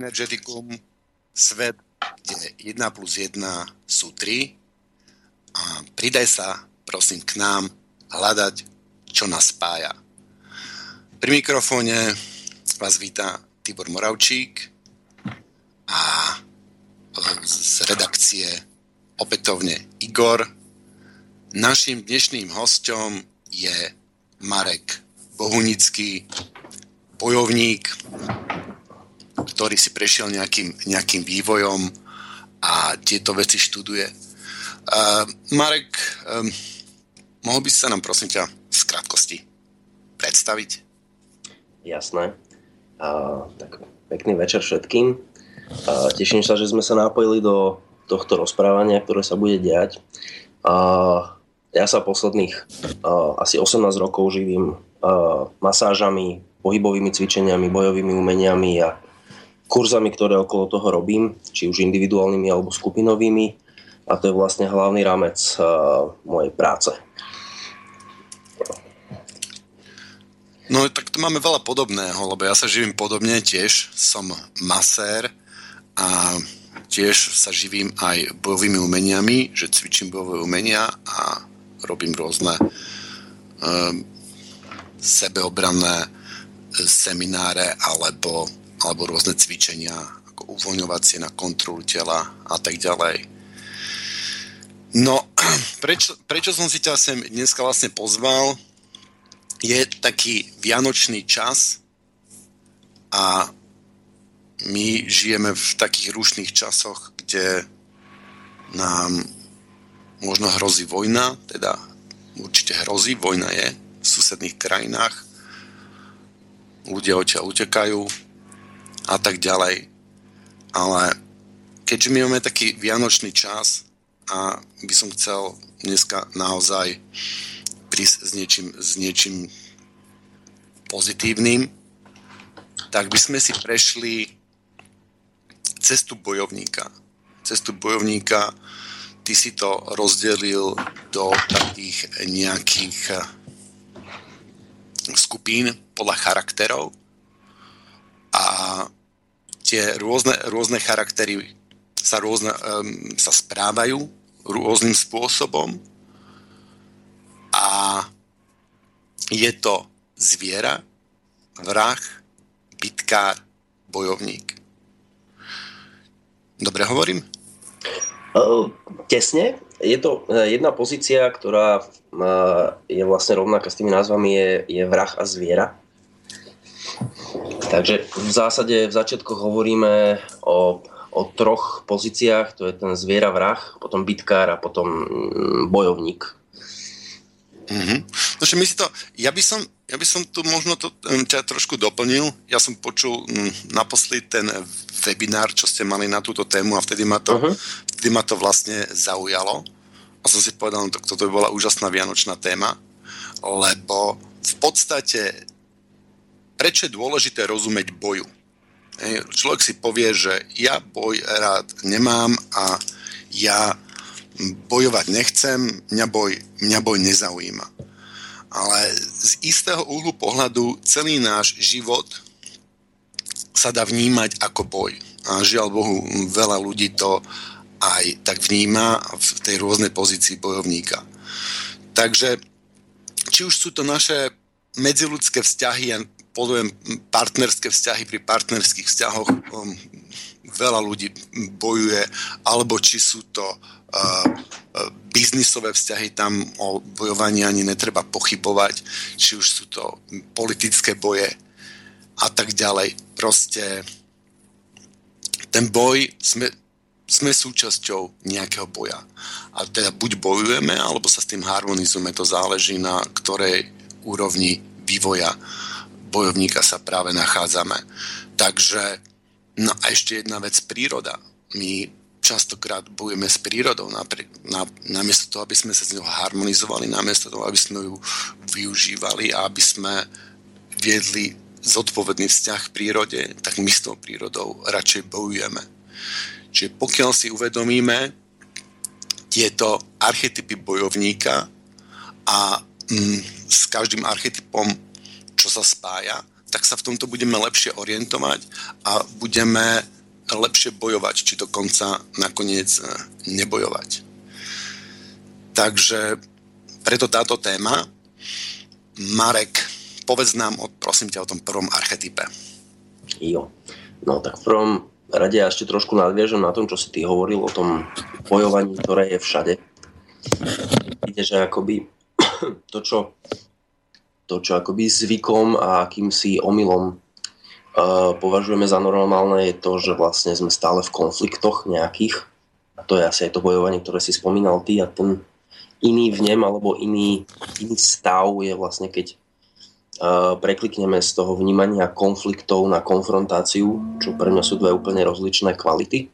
Energeticum svet, kde 1 plus 1 sú 3 a pridaj sa, prosím, k nám hľadať, čo nás spája. Pri mikrofóne vás víta Tibor Moravčík a z redakcie opätovne Igor. Našim dnešným hostom je Marek Bohunický, bojovník, ktorý si prešiel nejakým, nejakým vývojom a tieto veci študuje. Uh, Marek, um, mohol by si sa nám prosím ťa v krátkosti predstaviť? Jasné. Uh, tak pekný večer všetkým. Uh, teším sa, že sme sa napojili do tohto rozprávania, ktoré sa bude diať. Uh, ja sa posledných uh, asi 18 rokov živím uh, masážami, pohybovými cvičeniami, bojovými umeniami a kurzami, ktoré okolo toho robím, či už individuálnymi alebo skupinovými. A to je vlastne hlavný rámec uh, mojej práce. No tak to máme veľa podobného, lebo ja sa živím podobne tiež, som masér a tiež sa živím aj bojovými umeniami, že cvičím bojové umenia a robím rôzne um, sebeobranné semináre alebo alebo rôzne cvičenia, ako uvoľňovacie na kontrolu tela a tak ďalej. No, prečo, prečo som si ťa sem dneska vlastne pozval? Je taký vianočný čas a my žijeme v takých rušných časoch, kde nám možno hrozí vojna, teda určite hrozí, vojna je v susedných krajinách, ľudia odtiaľ utekajú, a tak ďalej. Ale keďže my máme taký vianočný čas a by som chcel dneska naozaj prísť s niečím, s niečím pozitívnym, tak by sme si prešli cestu bojovníka. Cestu bojovníka, ty si to rozdelil do takých nejakých skupín podľa charakterov a tie rôzne, rôzne charaktery sa, rôzne, um, sa správajú rôznym spôsobom a je to zviera, vrah, bitkár, bojovník. Dobre hovorím? Tesne. Je to e, jedna pozícia, ktorá e, je vlastne rovnaká s tými názvami, je, je vrah a zviera. Takže v zásade v začiatku hovoríme o, o troch pozíciách, to je ten zviera vrah, potom bitkár a potom mm, bojovník. Mm-hmm. Takže my si to, ja by som, ja by som tu možno to ťa trošku doplnil. Ja som počul mm, naposledy ten webinár, čo ste mali na túto tému a vtedy ma to, uh-huh. vtedy ma to vlastne zaujalo. A som si povedal, no, toto by bola úžasná vianočná téma, lebo v podstate prečo je dôležité rozumieť boju. Človek si povie, že ja boj rád nemám a ja bojovať nechcem, mňa boj, mňa boj nezaujíma. Ale z istého úhlu pohľadu celý náš život sa dá vnímať ako boj. A žiaľ Bohu, veľa ľudí to aj tak vníma v tej rôznej pozícii bojovníka. Takže či už sú to naše medziludské vzťahy a poviem partnerské vzťahy, pri partnerských vzťahoch um, veľa ľudí bojuje, alebo či sú to uh, uh, biznisové vzťahy, tam o bojovaní ani netreba pochybovať, či už sú to politické boje, a tak ďalej. Proste ten boj, sme, sme súčasťou nejakého boja. A teda buď bojujeme, alebo sa s tým harmonizujeme. To záleží na ktorej úrovni vývoja bojovníka sa práve nachádzame. Takže, no a ešte jedna vec, príroda. My častokrát bojujeme s prírodou, napri- na, namiesto toho, aby sme sa s ňou harmonizovali, namiesto toho, aby sme ju využívali a aby sme viedli zodpovedný vzťah k prírode, tak my s tou prírodou radšej bojujeme. Čiže pokiaľ si uvedomíme tieto archetypy bojovníka a mm, s každým archetypom, čo sa spája, tak sa v tomto budeme lepšie orientovať a budeme lepšie bojovať, či dokonca nakoniec e, nebojovať. Takže preto táto téma. Marek, povedz nám, o, prosím ťa, o tom prvom archetype. Jo, no tak v prvom rade ja ešte trošku nadviežem na tom, čo si ty hovoril o tom bojovaní, ktoré je všade. Ide, že akoby to, čo, to, čo akoby zvykom a akýmsi omylom uh, považujeme za normálne, je to, že vlastne sme stále v konfliktoch nejakých. A to je asi aj to bojovanie, ktoré si spomínal ty a ten iný vnem alebo iný, iný stav je vlastne, keď preklikneme z toho vnímania konfliktov na konfrontáciu, čo pre mňa sú dve úplne rozličné kvality.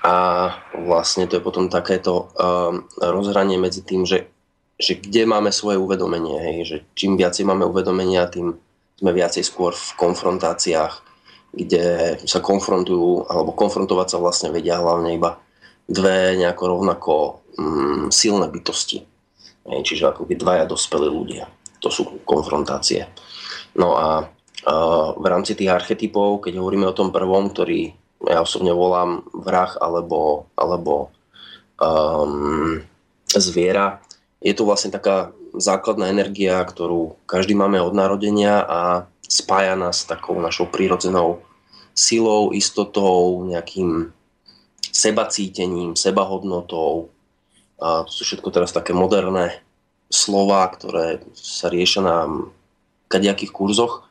A vlastne to je potom takéto um, rozhranie medzi tým, že, že kde máme svoje uvedomenie. Hej? Že čím viacej máme uvedomenia, tým sme viacej skôr v konfrontáciách, kde sa konfrontujú, alebo konfrontovať sa vlastne vedia hlavne iba dve nejako rovnako um, silné bytosti. Hej? Čiže ako by dvaja dospelí ľudia to sú konfrontácie. No a v rámci tých archetypov, keď hovoríme o tom prvom, ktorý ja osobne volám vrah alebo, alebo um, zviera, je to vlastne taká základná energia, ktorú každý máme od narodenia a spája nás takou našou prírodzenou silou, istotou, nejakým sebacítením, sebahodnotou. A to sú všetko teraz také moderné slova, ktoré sa riešia na kadejakých kurzoch,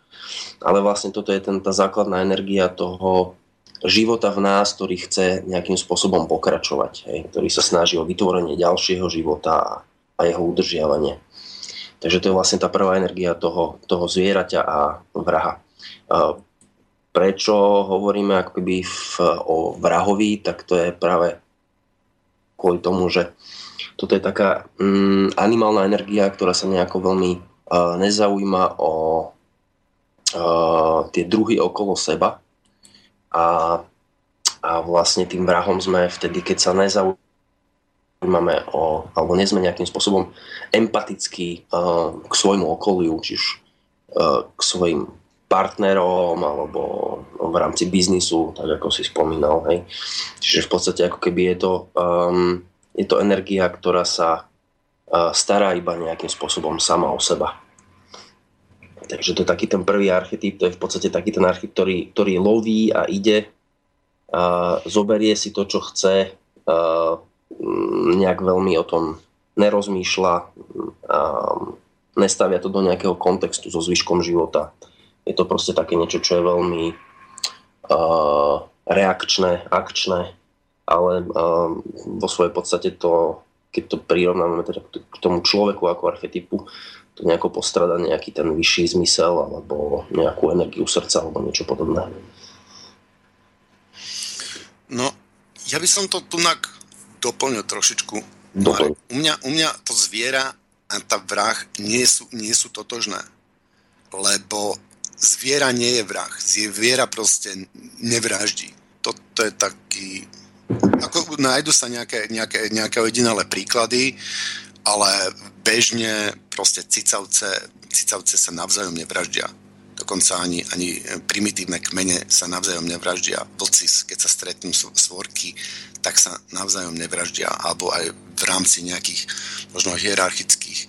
ale vlastne toto je ten, tá základná energia toho života v nás, ktorý chce nejakým spôsobom pokračovať, hej, ktorý sa snaží o vytvorenie ďalšieho života a, jeho udržiavanie. Takže to je vlastne tá prvá energia toho, toho zvieraťa a vraha. Prečo hovoríme akoby v, o vrahovi, tak to je práve kvôli tomu, že toto je taká mm, animálna energia, ktorá sa nejako veľmi uh, nezaujíma o uh, tie druhy okolo seba. A, a vlastne tým vrahom sme vtedy, keď sa nezaujímame o, alebo nie sme nejakým spôsobom empatickí uh, k svojmu okoliu, čiže uh, k svojim partnerom alebo v rámci biznisu, tak ako si spomínal. Hej. Čiže v podstate ako keby je to um, je to energia, ktorá sa stará iba nejakým spôsobom sama o seba. Takže to je taký ten prvý archetyp, to je v podstate taký ten archetyp, ktorý, ktorý loví a ide, a zoberie si to, čo chce, nejak veľmi o tom nerozmýšľa, a nestavia to do nejakého kontextu so zvyškom života. Je to proste také niečo, čo je veľmi uh, reakčné, akčné ale um, vo svojej podstate to, keď to prirovnáme teda k tomu človeku ako archetypu, to nejako postrada nejaký ten vyšší zmysel alebo nejakú energiu srdca alebo niečo podobné. No, ja by som to tu doplnil trošičku. U mňa, u mňa to zviera a tá vrah nie sú, nie sú totožné. Lebo zviera nie je vrah. Zviera proste nevraždí. Toto je taký ako nájdu sa nejaké, nejaké, nejaké jedinelé príklady, ale bežne proste cicavce, cicavce sa navzájom nevraždia. Dokonca ani, ani primitívne kmene sa navzájom nevraždia. Vlci, keď sa stretnú svorky, tak sa navzájom nevraždia. Alebo aj v rámci nejakých možno hierarchických e,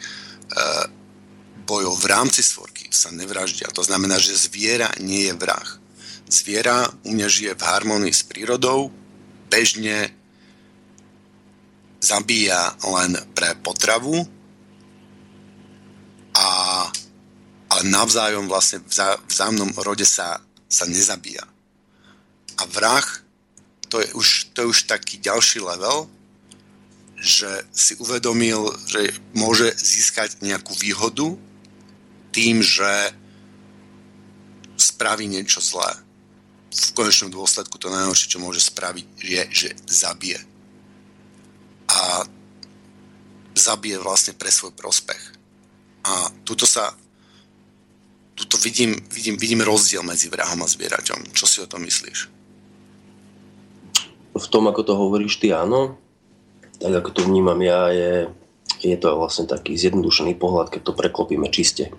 bojov v rámci svorky sa nevraždia. To znamená, že zviera nie je vrah. Zviera u mňa žije v harmonii s prírodou, bežne zabíja len pre potravu, a, ale navzájom vlastne v vzájomnom rode sa, sa nezabíja. A vrah, to je, už, to je už taký ďalší level, že si uvedomil, že môže získať nejakú výhodu tým, že spraví niečo zlé. V konečnom dôsledku to najhoršie, čo môže spraviť, je, že zabije. A zabije vlastne pre svoj prospech. A tuto sa tuto vidím, vidím, vidím rozdiel medzi vrahom a zbieraťom. Čo si o tom myslíš? V tom, ako to hovoríš ty, áno. Tak ako to vnímam ja, je, je to vlastne taký zjednodušený pohľad, keď to preklopíme čiste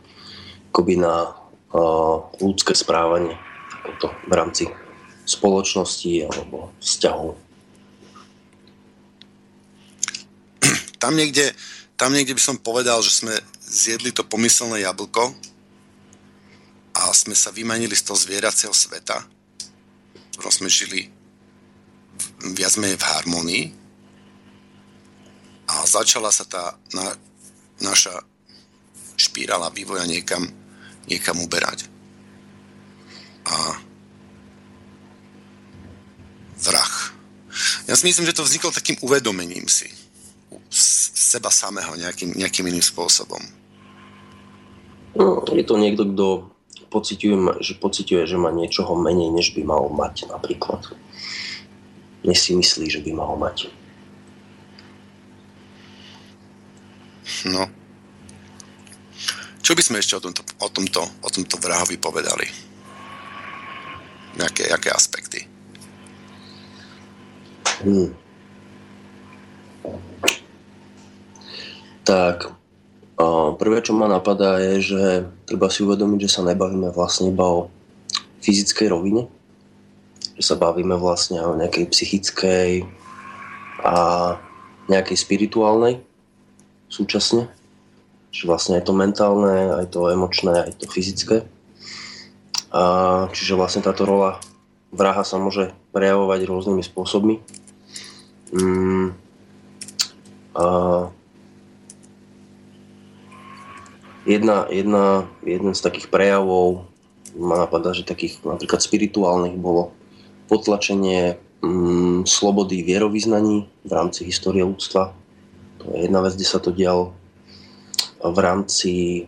akoby na uh, ľudské správanie to v rámci spoločnosti alebo vzťahov. Tam niekde, tam niekde by som povedal, že sme zjedli to pomyselné jablko a sme sa vymanili z toho zvieracieho sveta, v sme žili viac menej v harmonii a začala sa tá na, naša špirála vývoja niekam, niekam uberať. A vrah. Ja si myslím, že to vzniklo takým uvedomením si seba samého nejakým, nejakým iným spôsobom. No, je to niekto, kto pociťuje, že pociťuje, že má niečoho menej, než by mal mať napríklad. Než si myslí, že by mal mať. No. Čo by sme ešte o tomto, o tomto, o tomto vrahovi povedali? Jaké, jaké aspekty? Hmm. Tak, Prvé, čo ma napadá, je, že treba si uvedomiť, že sa nebavíme vlastne iba o fyzickej rovine, že sa bavíme vlastne o nejakej psychickej a nejakej spirituálnej súčasne. Čiže vlastne aj to mentálne, aj to emočné, aj to fyzické. A čiže vlastne táto rola vraha sa môže prejavovať rôznymi spôsobmi. Mm, a Jedna, jedna, jeden z takých prejavov ma napadá, že takých napríklad spirituálnych bolo potlačenie mm, slobody vierovýznaní v rámci histórie ľudstva. To je jedna vec, kde sa to dialo. V rámci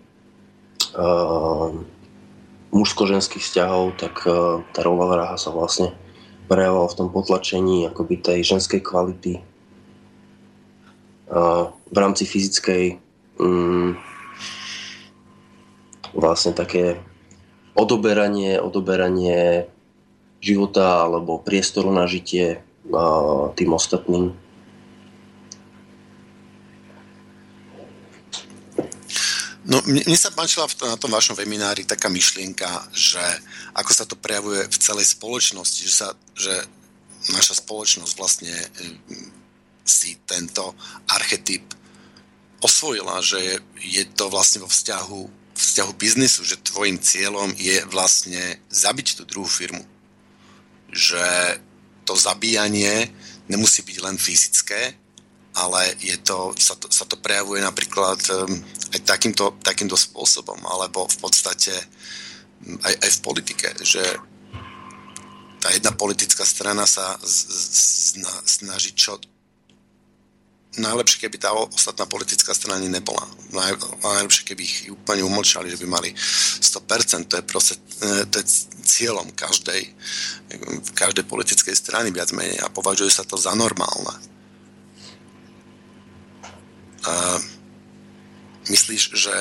uh, mužsko-ženských vzťahov, tak uh, tá rola vraha sa vlastne prejavovala v tom potlačení akoby tej ženskej kvality. Uh, v rámci fyzickej um, vlastne také odoberanie, odoberanie života alebo priestoru na žitie tým ostatným. No, mne, sa páčila na tom vašom webinaári taká myšlienka, že ako sa to prejavuje v celej spoločnosti, že, sa, že naša spoločnosť vlastne mm, si tento archetyp osvojila, že je, je to vlastne vo vzťahu vzťahu biznisu, že tvojim cieľom je vlastne zabiť tú druhú firmu. Že to zabíjanie nemusí byť len fyzické, ale je to, sa, to, sa to prejavuje napríklad um, aj takýmto, takýmto spôsobom, alebo v podstate aj, aj v politike, že tá jedna politická strana sa snaží čo, najlepšie, keby tá ostatná politická strana nebola. Naj, najlepšie, keby ich úplne umlčali, že by mali 100%. To je proste e, to je cieľom každej, každej politickej strany viac menej a považuje sa to za normálne. A myslíš, že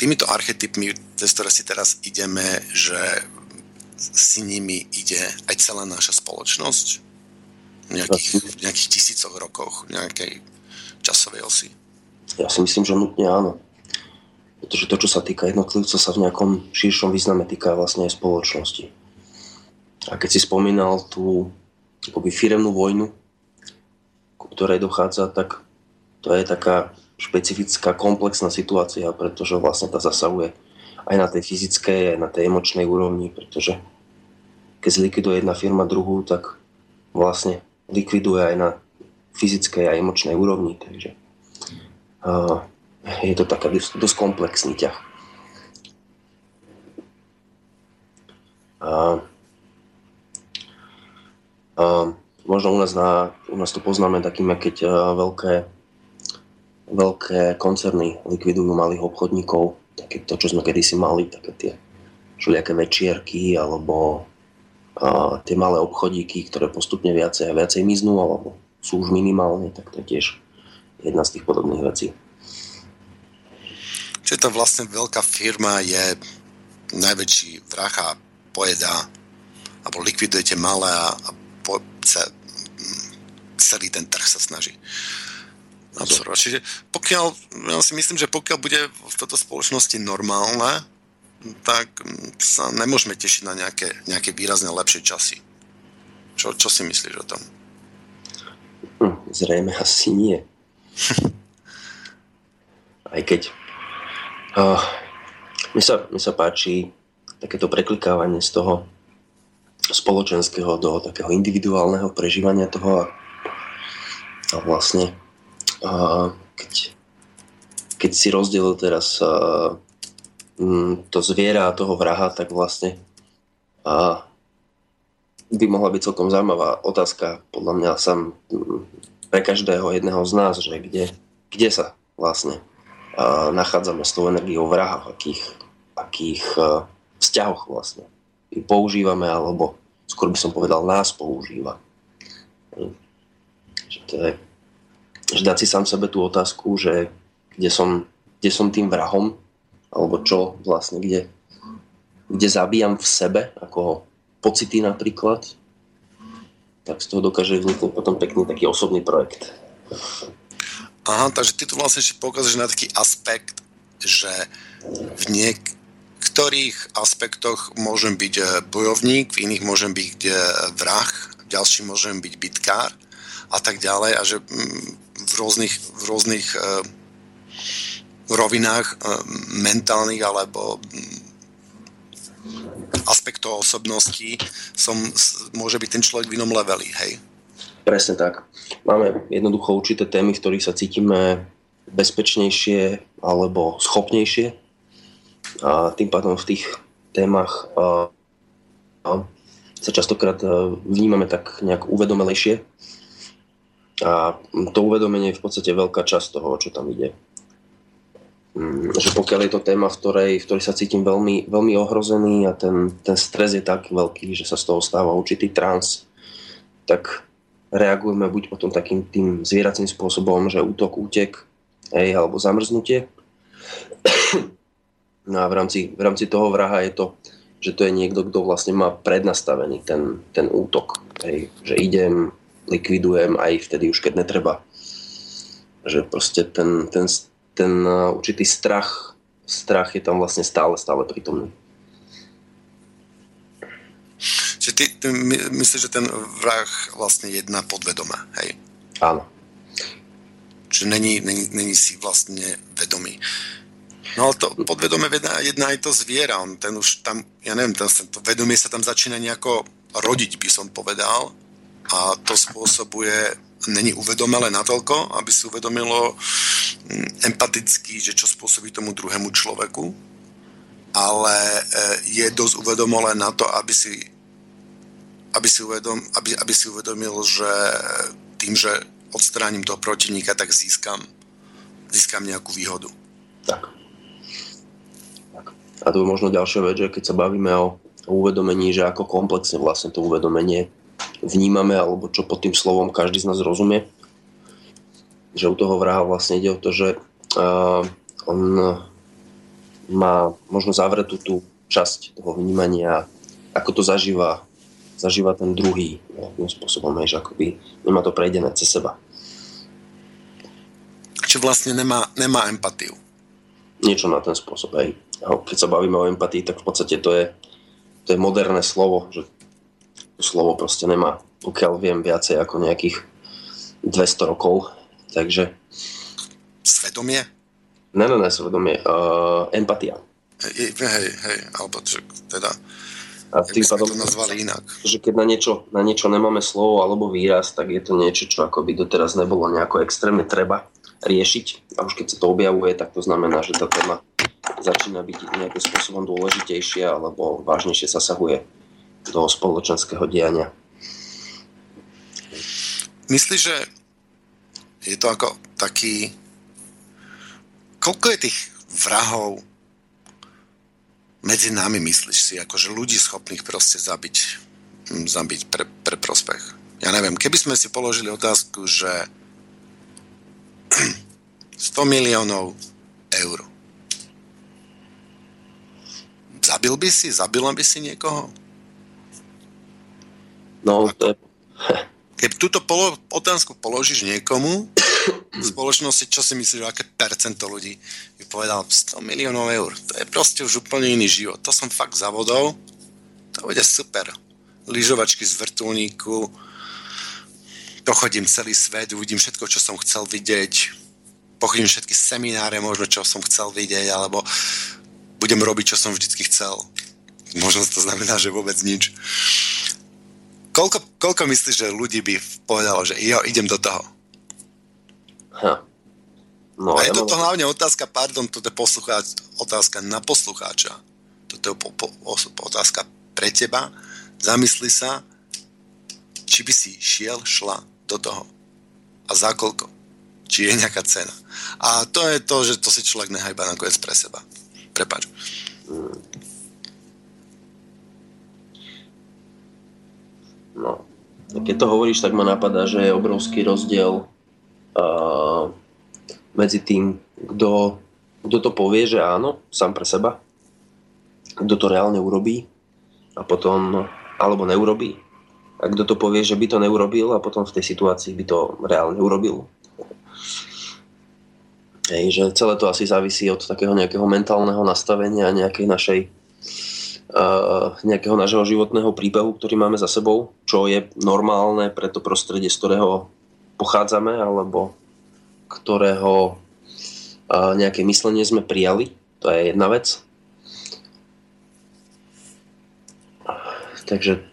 týmito archetypmi, cez ktoré si teraz ideme, že si nimi ide aj celá naša spoločnosť? Nejakých, v nejakých tisícoch rokoch, nejakej časovej osy? Ja si myslím, že nutne áno. Pretože to, čo sa týka jednotlivca, sa v nejakom širšom význame týka vlastne aj spoločnosti. A keď si spomínal tú akoby firemnú vojnu, ku ktorej dochádza, tak to je taká špecifická, komplexná situácia, pretože vlastne tá zasahuje aj na tej fyzickej, aj na tej emočnej úrovni, pretože keď zlikviduje jedna firma druhú, tak vlastne likviduje aj na fyzickej a emočnej úrovni. Takže uh, je to taký dosť, dosť komplexný ťah. Uh, uh, možno u nás, na, u nás to poznáme takým, keď uh, veľké veľké koncerny likvidujú malých obchodníkov, také to, čo sme kedysi mali, také tie všelijaké večierky alebo a, tie malé obchodíky, ktoré postupne viacej a viacej miznú alebo sú už minimálne, tak to je tiež jedna z tých podobných vecí. Čiže to vlastne veľká firma je najväčší vrah a pojedá alebo likvidujete malé a, a po, celý ten trh sa snaží absorbovať. Čiže pokiaľ, ja si myslím, že pokiaľ bude v toto spoločnosti normálne, tak sa nemôžeme tešiť na nejaké, nejaké výrazne lepšie časy. Čo, čo si myslíš o tom? Zrejme asi nie. Aj keď uh, mi, sa, mi sa páči takéto preklikávanie z toho spoločenského do takého individuálneho prežívania toho a, a vlastne a keď, keď si rozdelil teraz a, to zviera a toho vraha, tak vlastne a, by mohla byť celkom zaujímavá otázka podľa mňa sám pre každého jedného z nás, že kde, kde sa vlastne a, nachádzame s tou energiou vraha, v akých, akých vzťahoch vlastne ju používame, alebo skôr by som povedal, nás používa. Že to je, že dať si sám sebe tú otázku, že kde som, kde som tým vrahom, alebo čo vlastne, kde, kde zabíjam v sebe, ako pocity napríklad, tak z toho dokáže vzniknúť potom pekný taký osobný projekt. Aha, takže ty tu vlastne ešte poukazuješ na taký aspekt, že v niek- niektorých aspektoch môžem byť eh, bojovník, v iných môžem byť eh, vrah, v ďalších môžem byť bitkár a tak ďalej a že mm, v rôznych, v rôznych uh, rovinách uh, mentálnych alebo um, aspektov osobnosti som, môže byť ten človek v inom leveli, hej? Presne tak. Máme jednoducho určité témy, v ktorých sa cítime bezpečnejšie alebo schopnejšie a tým pádom v tých témach a, a sa častokrát vnímame tak nejak uvedomelejšie a to uvedomenie je v podstate veľká časť toho, čo tam ide. Mm, že pokiaľ je to téma, v ktorej, v ktorej sa cítim veľmi, veľmi ohrozený a ten, ten stres je tak veľký, že sa z toho stáva určitý trans, tak reagujeme buď potom takým tým zvieracím spôsobom, že útok, útek, hej, alebo zamrznutie, No a v rámci, v rámci toho vraha je to, že to je niekto, kto vlastne má prednastavený ten, ten útok. Hej, že idem, likvidujem aj vtedy už keď netreba. Že proste ten, ten, ten uh, určitý strach, strach je tam vlastne stále, stále prítomný. Čiže ty, ty my, myslíš, že ten vrah vlastne jedná podvedome, hej? Áno. Čiže není, není, není si vlastne vedomý. No ale to podvedome jedná aj to zviera, on ten už tam, ja neviem, ten, to vedomie sa tam začína nejako rodiť, by som povedal. A to spôsobuje, není uvedomelé natoľko, aby si uvedomilo mm, empaticky, že čo spôsobí tomu druhému človeku, ale e, je dosť uvedomelé na to, aby si, aby si, uvedom, aby, aby si uvedomil, že tým, že odstránim toho protivníka, tak získam, získam nejakú výhodu. Tak. A to je možno ďalšia vec, že keď sa bavíme o uvedomení, že ako komplexne vlastne to uvedomenie vnímame, alebo čo pod tým slovom každý z nás rozumie, že u toho vraha vlastne ide o to, že uh, on má možno zavretú tú časť toho vnímania, ako to zažíva, zažíva ten druhý nejakým spôsobom, že akoby nemá to prejdené cez seba. Čiže vlastne nemá, nemá empatiu. Niečo na ten spôsob, aj keď sa bavíme o empatii, tak v podstate to je, to je moderné slovo, že slovo proste nemá, pokiaľ viem, viacej ako nejakých 200 rokov, takže... Svedomie? Ne, ne, ne, svedomie. Uh, empatia. Hej, hej, hej, alebo čo, teda... A tým pádom, to nazvali inak. Že keď na niečo, na niečo nemáme slovo alebo výraz, tak je to niečo, čo akoby doteraz nebolo nejako extrémne treba riešiť. A už keď sa to objavuje, tak to znamená, že tá téma začína byť nejakým spôsobom dôležitejšia alebo vážnejšie zasahuje do spoločenského diania. Myslíš, že je to ako taký... Koľko je tých vrahov medzi nami, myslíš si, akože ľudí schopných proste zabiť, hm, zabiť pre, pre prospech? Ja neviem, keby sme si položili otázku, že 100 miliónov eur. Zabil by si? Zabila by si niekoho? No, to je... Keď túto polo, otázku položíš niekomu v spoločnosti, čo si myslíš, aké percento ľudí by povedal 100 miliónov eur. To je proste už úplne iný život. To som fakt zavodol. To bude super. Lyžovačky z vrtulníku, pochodím celý svet, uvidím všetko, čo som chcel vidieť, pochodím všetky semináre, možno čo som chcel vidieť, alebo budem robiť, čo som vždycky chcel. Možno to znamená, že vôbec nič. Koľko, koľko myslíš, že ľudí by povedalo, že jo, idem do toho? Ha. No, a je ja toto mám... hlavne otázka, pardon, toto je poslucháč, otázka na poslucháča. Toto je po, po, otázka pre teba. Zamysli sa, či by si šiel, šla do toho. A za koľko? Či je nejaká cena. A to je to, že to si človek nechá iba nakoniec pre seba. Prepač. Hmm. No. Keď to hovoríš, tak ma napadá, že je obrovský rozdiel uh, medzi tým, kto, kto to povie, že áno, sám pre seba, kto to reálne urobí a potom, alebo neurobí. A kto to povie, že by to neurobil a potom v tej situácii by to reálne urobil. Hej, že celé to asi závisí od takého nejakého mentálneho nastavenia, nejakej našej nejakého nášho životného príbehu, ktorý máme za sebou, čo je normálne pre to prostredie, z ktorého pochádzame, alebo ktorého nejaké myslenie sme prijali. To je jedna vec. Takže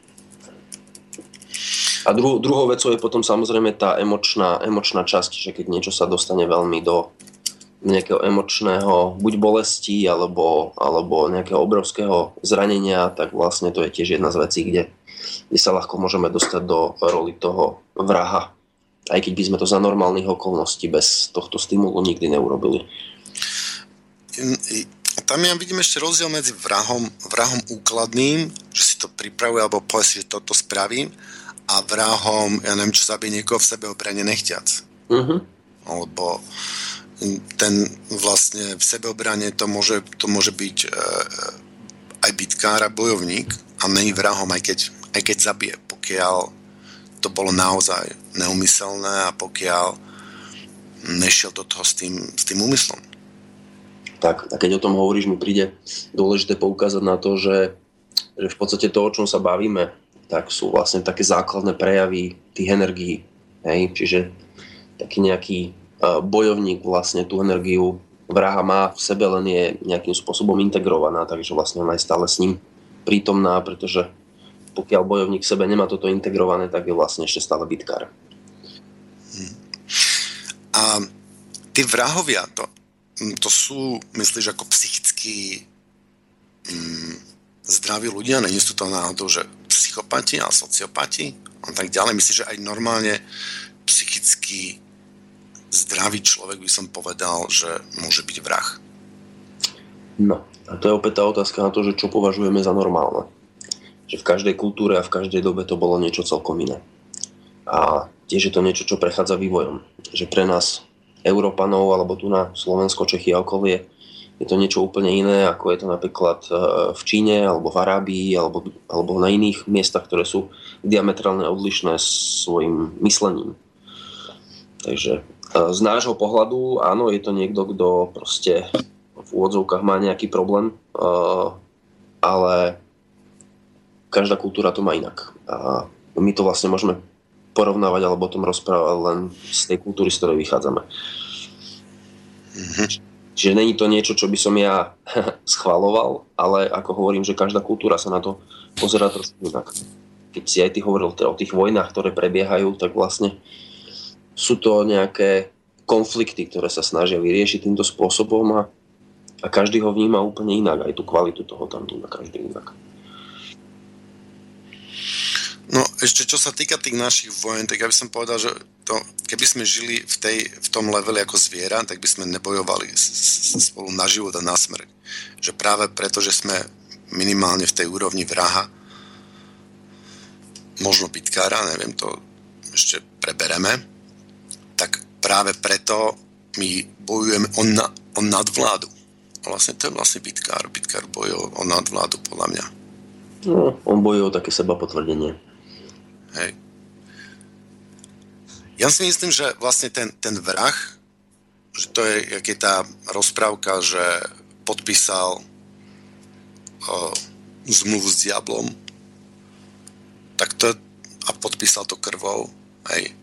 a dru, druhou vecou je potom samozrejme tá emočná, emočná časť, že keď niečo sa dostane veľmi do nejakého emočného buď bolesti alebo, alebo nejakého obrovského zranenia, tak vlastne to je tiež jedna z vecí, kde, kde sa ľahko môžeme dostať do roli toho vraha. Aj keď by sme to za normálnych okolností bez tohto stimulu nikdy neurobili. Tam ja vidím ešte rozdiel medzi vrahom, vrahom úkladným, že si to pripravuje alebo povie si, že toto spravím a vrahom, ja neviem, čo zabije niekoho v sebe obrane nechťac. Uh-huh. Alebo ten vlastne v sebeobrane to môže, to môže byť e, aj bitkár a bojovník a není vrahom, aj keď, aj keď zabije, pokiaľ to bolo naozaj neumyselné a pokiaľ nešiel do toho s tým, s tým úmyslom. Tak, a keď o tom hovoríš, mi príde dôležité poukázať na to, že, že v podstate to, o čom sa bavíme, tak sú vlastne také základné prejavy tých energií. Hej? Čiže taký nejaký bojovník vlastne tú energiu vraha má v sebe, len je nejakým spôsobom integrovaná, takže vlastne ona je stále s ním prítomná, pretože pokiaľ bojovník v sebe nemá toto integrované, tak je vlastne ešte stále bitkár. Hmm. A tí vrahovia, to, to sú, myslíš, ako psychicky mm, zdraví ľudia? Není sú to náhodou, že psychopati a sociopati? A tak ďalej. Myslíš, že aj normálne psychicky zdravý človek by som povedal, že môže byť vrah. No, a to je opäť tá otázka na to, že čo považujeme za normálne. Že v každej kultúre a v každej dobe to bolo niečo celkom iné. A tiež je to niečo, čo prechádza vývojom. Že pre nás, Európanov, alebo tu na Slovensko, Čechy a okolie, je to niečo úplne iné, ako je to napríklad e, v Číne, alebo v Arábii, alebo, alebo na iných miestach, ktoré sú diametrálne odlišné svojim myslením. Takže z nášho pohľadu, áno, je to niekto, kto proste v úvodzovkách má nejaký problém, ale každá kultúra to má inak. A my to vlastne môžeme porovnávať alebo o tom rozprávať len z tej kultúry, z ktorej vychádzame. Mm-hmm. Čiže není to niečo, čo by som ja schvaloval, ale ako hovorím, že každá kultúra sa na to pozera trošku inak. Keď si aj ty hovoril teda o tých vojnách, ktoré prebiehajú, tak vlastne sú to nejaké konflikty, ktoré sa snažia vyriešiť týmto spôsobom a, a každý ho vníma úplne inak, aj tú kvalitu toho tam vníma každý inak. ešte čo sa týka tých našich vojen, tak ja by som povedal, že to, keby sme žili v, tej, v tom leveli ako zviera, tak by sme nebojovali spolu na život a na smrť. Že práve preto, že sme minimálne v tej úrovni vraha, možno bitkára, neviem, to ešte prebereme, tak práve preto my bojujeme o, na, o nadvládu. A vlastne to je vlastne bitkár. Bitkár bojuje o nadvládu, podľa mňa. No, on bojuje o také seba potvrdenie. Hej. Ja si myslím, že vlastne ten, ten vrah, že to je, jak je tá rozprávka, že podpísal o, zmluvu s diablom, tak to a podpísal to krvou, hej,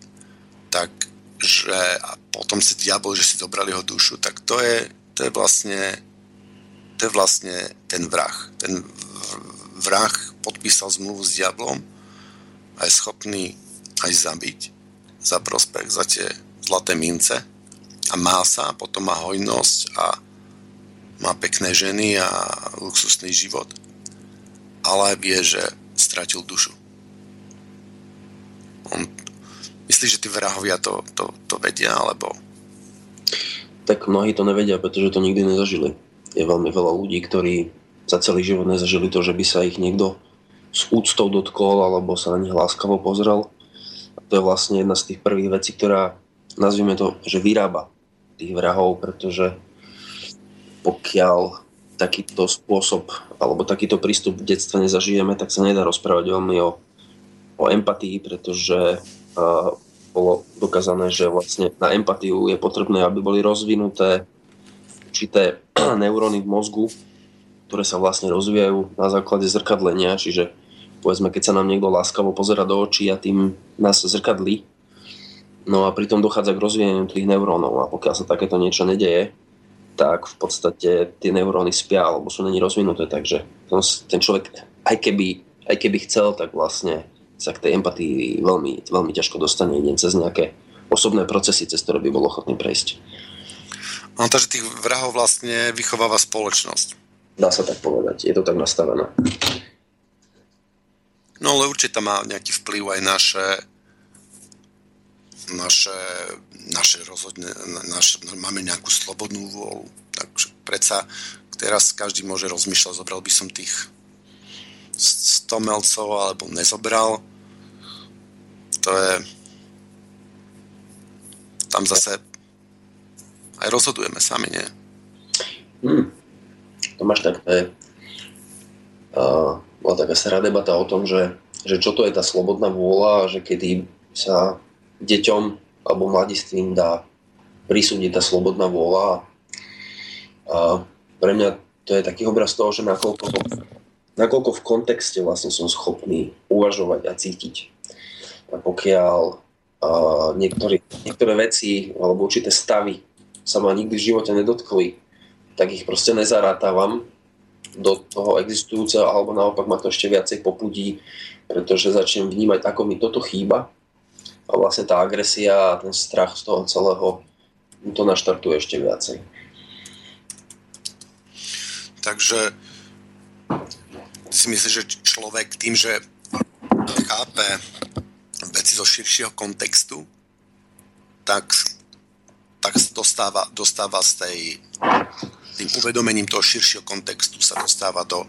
tak že a potom si diabol, že si zobrali jeho dušu, tak to je, to je vlastne to je vlastne ten vrah. Ten vrah podpísal zmluvu s diablom a je schopný aj zabiť za prospech, za tie zlaté mince a má sa, potom má hojnosť a má pekné ženy a luxusný život. Ale vie, že stratil dušu. On, myslíš, že tí vrahovia to, to, to vedia, alebo... Tak mnohí to nevedia, pretože to nikdy nezažili. Je veľmi veľa ľudí, ktorí za celý život nezažili to, že by sa ich niekto s úctou dotkol alebo sa na nich láskavo pozrel. A to je vlastne jedna z tých prvých vecí, ktorá, nazvime to, že vyrába tých vrahov, pretože pokiaľ takýto spôsob alebo takýto prístup v detstve nezažijeme, tak sa nedá rozprávať veľmi o, o empatii, pretože bolo dokázané, že vlastne na empatiu je potrebné, aby boli rozvinuté určité neuróny v mozgu, ktoré sa vlastne rozvíjajú na základe zrkadlenia, čiže povedzme, keď sa nám niekto láskavo pozera do očí a tým nás zrkadlí, no a pritom dochádza k rozvíjaniu tých neurónov a pokiaľ sa takéto niečo nedeje, tak v podstate tie neuróny spia alebo sú není rozvinuté, takže ten človek, aj keby, aj keby chcel, tak vlastne sa k tej empatii veľmi, veľmi ťažko dostane len cez nejaké osobné procesy, cez ktoré by bol ochotný prejsť. No, takže tých vrahov vlastne vychováva spoločnosť. Dá sa tak povedať, je to tak nastavené. No ale určite má nejaký vplyv aj naše naše, naše rozhodne, naš, máme nejakú slobodnú vôľu. Takže predsa teraz každý môže rozmýšľať, zobral by som tých 100 melcov alebo nezobral. To je tam zase aj rozhodujeme sami, nie? Hmm. Tomáš, tak to je, uh, bola taká stará debata o tom, že, že čo to je tá slobodná vôľa, že kedy sa deťom alebo mladistvím dá prisúdiť tá slobodná vôľa. A pre mňa to je taký obraz toho, že nakoľko, nakoľko v kontexte vlastne som schopný uvažovať a cítiť. A pokiaľ uh, niektoré, niektoré veci alebo určité stavy sa ma nikdy v živote nedotkli, tak ich proste nezarátavam do toho existujúceho, alebo naopak ma to ešte viacej popudí, pretože začnem vnímať, ako mi toto chýba. A vlastne tá agresia a ten strach z toho celého to naštartuje ešte viacej. Takže si myslíš, že človek tým, že chápe veci zo širšieho kontextu, tak, tak dostáva, dostáva z tej tým uvedomením toho širšieho kontextu sa dostáva do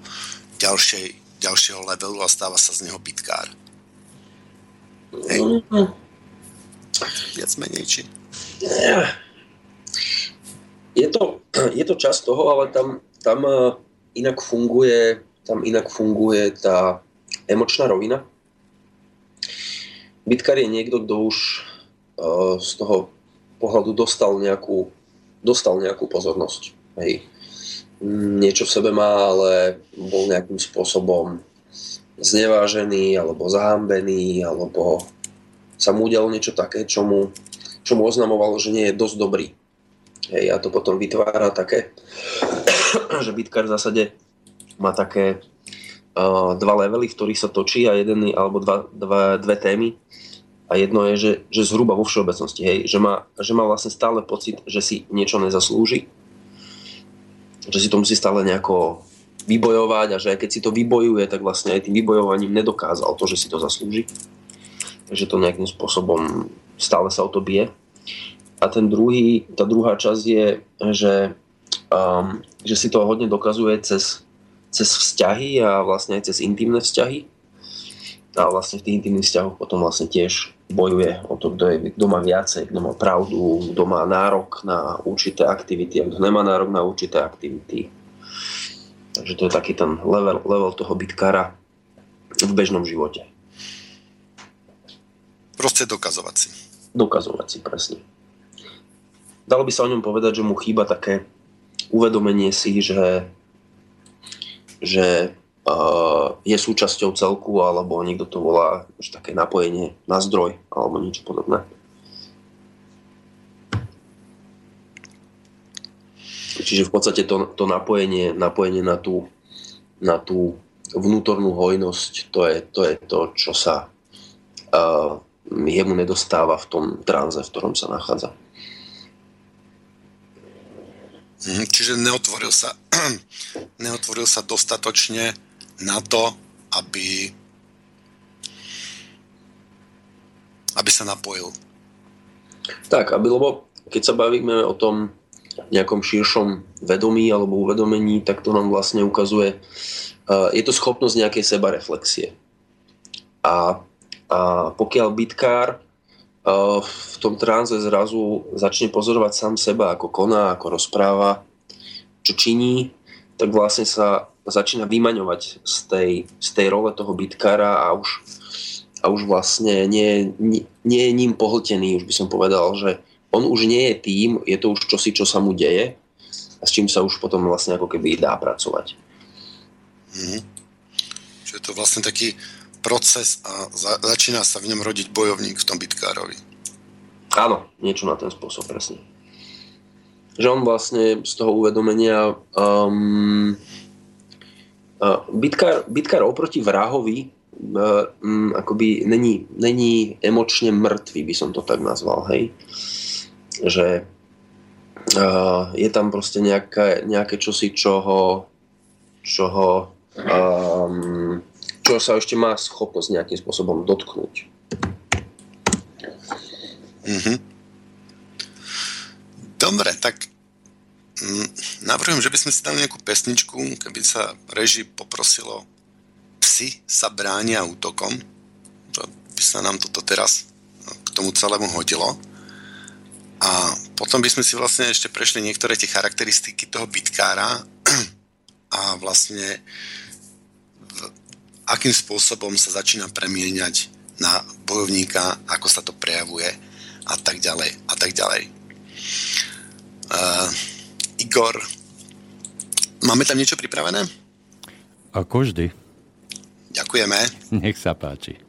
ďalšej, ďalšieho levelu a stáva sa z neho bitkár. Hej. Viac menej, či? Je to, je to čas toho, ale tam, tam eh, inak funguje tam inak funguje tá emočná rovina. Bitkár je niekto, kto už uh, z toho pohľadu dostal nejakú, dostal nejakú pozornosť hej, niečo v sebe má, ale bol nejakým spôsobom znevážený alebo zahambený alebo sa mu udialo niečo také, čo mu, čo mu oznamovalo, že nie je dosť dobrý. Hej, a to potom vytvára také, že bitkár v zásade má také uh, dva levely, v ktorých sa točí a jeden alebo dva, dva, dve témy. A jedno je, že, že zhruba vo všeobecnosti, hej, že, má, že má vlastne stále pocit, že si niečo nezaslúži že si to musí stále nejako vybojovať a že aj keď si to vybojuje, tak vlastne aj tým vybojovaním nedokázal to, že si to zaslúži. že to nejakým spôsobom stále sa o to bije. A ten druhý, tá druhá časť je, že, um, že si to hodne dokazuje cez, cez vzťahy a vlastne aj cez intimné vzťahy. A vlastne v tých intimných vzťahoch potom vlastne tiež bojuje o to, kto, je, kto má viacej, kto má pravdu, kto má nárok na určité aktivity a kto nemá nárok na určité aktivity. Takže to je taký ten level, level toho bitkára v bežnom živote. Proste dokazovať si. Dokazovať si, presne. Dalo by sa o ňom povedať, že mu chýba také uvedomenie si, že, že uh, je súčasťou celku, alebo niekto to volá že také napojenie na zdroj, alebo niečo podobné. Čiže v podstate to, to napojenie, napojenie na, tú, na tú vnútornú hojnosť, to je to, je to čo sa uh, jemu nedostáva v tom tranze, v ktorom sa nachádza. Mhm, čiže neotvoril sa, neotvoril sa dostatočne na to, aby, aby sa napojil. Tak, aby, lebo keď sa bavíme o tom nejakom širšom vedomí alebo uvedomení, tak to nám vlastne ukazuje, uh, je to schopnosť nejakej sebareflexie. A a pokiaľ bitkár v tom tranze zrazu začne pozorovať sám seba, ako koná, ako rozpráva, čo činí, tak vlastne sa začína vymaňovať z tej, z tej role toho bitkára a už, a už vlastne nie, nie, nie je ním pohltený, už by som povedal, že on už nie je tým, je to už čosi, čo sa mu deje a s čím sa už potom vlastne ako keby dá pracovať. Mm-hmm. Čiže je to vlastne taký proces a za, začína sa v ňom rodiť bojovník v tom bitkárovi. Áno, niečo na ten spôsob, presne. Že on vlastne z toho uvedomenia um, uh, bitkár, bitkár oproti vrahovi um, akoby není, není emočne mŕtvý, by som to tak nazval, hej. Že uh, je tam proste nejaké, nejaké čosi, čoho, čoho um, čo sa ešte má schopnosť nejakým spôsobom dotknúť. Mm-hmm. Dobre, tak mm, navrhujem, že by sme si dali nejakú pesničku, keby sa reži poprosilo Psi sa bránia útokom. To by sa nám toto teraz k tomu celému hodilo. A potom by sme si vlastne ešte prešli niektoré tie charakteristiky toho bitkára a vlastne akým spôsobom sa začína premieňať na bojovníka, ako sa to prejavuje a tak ďalej a tak ďalej. Uh, Igor, máme tam niečo pripravené? Ako vždy. Ďakujeme. Nech sa páči.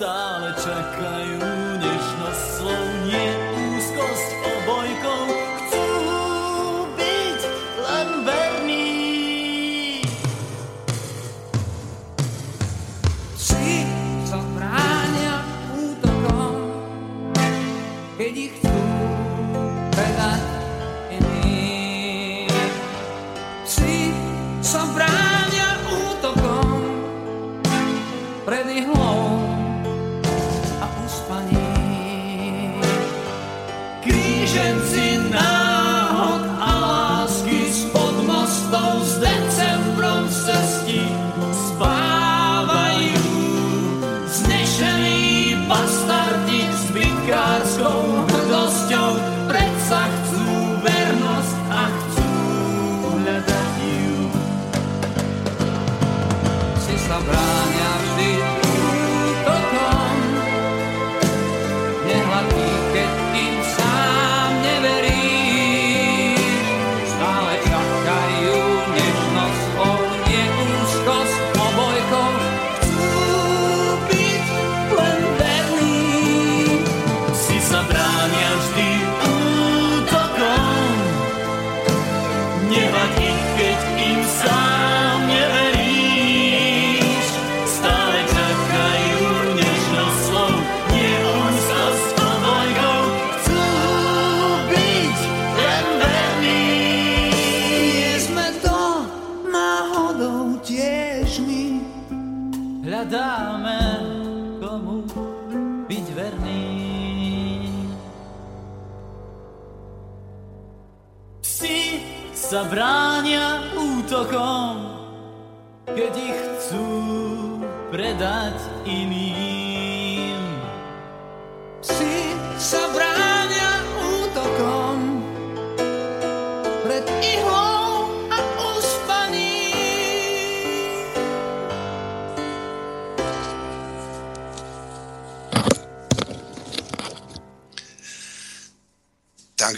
star.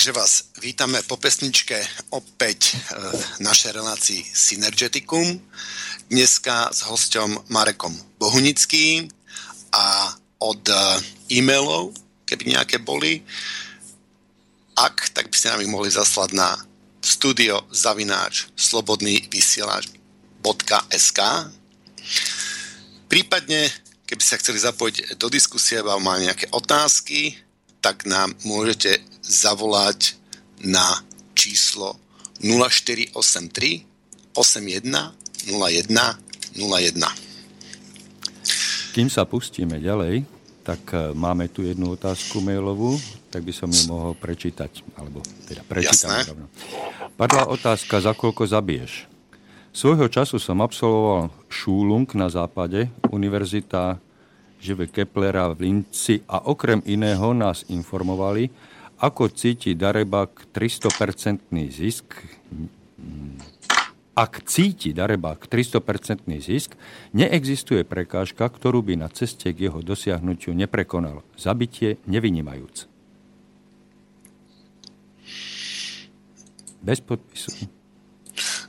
Takže vás vítame po pesničke opäť v našej relácii Synergeticum. Dneska s hosťom Marekom Bohunickým a od e, e-mailov, keby nejaké boli, ak, tak by ste nám ich mohli zaslať na studio zavináč slobodný vysielač.sk Prípadne, keby sa chceli zapojiť do diskusie alebo mali nejaké otázky, tak nám môžete zavolať na číslo 0483 81 01 01. Kým sa pustíme ďalej, tak e, máme tu jednu otázku mailovú, tak by som ju mohol prečítať, alebo teda prečítam. Rovno. Padla otázka, za koľko zabiješ? Svojho času som absolvoval šúlung na západe, Univerzita Žive Keplera v Linci a okrem iného nás informovali, ako cíti Darebak 300% zisk, ak cíti Darebak 300% zisk, neexistuje prekážka, ktorú by na ceste k jeho dosiahnutiu neprekonal. Zabitie nevynímajúc. Bez podpisu.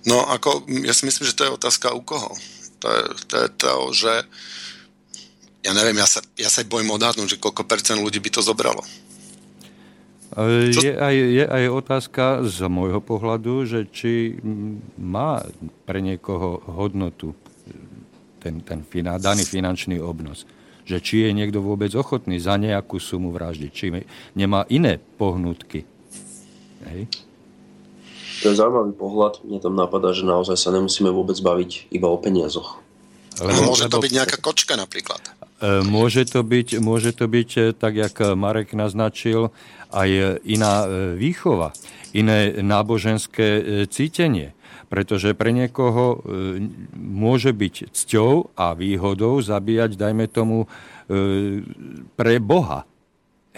No ako, ja si myslím, že to je otázka u koho. To je to, je to že ja neviem, ja sa, ja sa bojím odhadnúť, že koľko percent ľudí by to zobralo. Je aj, je aj otázka z môjho pohľadu, že či má pre niekoho hodnotu ten, ten finan, daný finančný obnos. Že či je niekto vôbec ochotný za nejakú sumu vraždiť, či nemá iné pohnutky. Hej. To je zaujímavý pohľad. Mne tam napadá, že naozaj sa nemusíme vôbec baviť iba o peniazoch. Lebo, môže to byť nejaká kočka napríklad. E, môže to byť, môže to byť e, tak, jak Marek naznačil, aj iná e, výchova, iné náboženské cítenie. Pretože pre niekoho môže byť cťou a výhodou zabíjať, dajme tomu, pre Boha.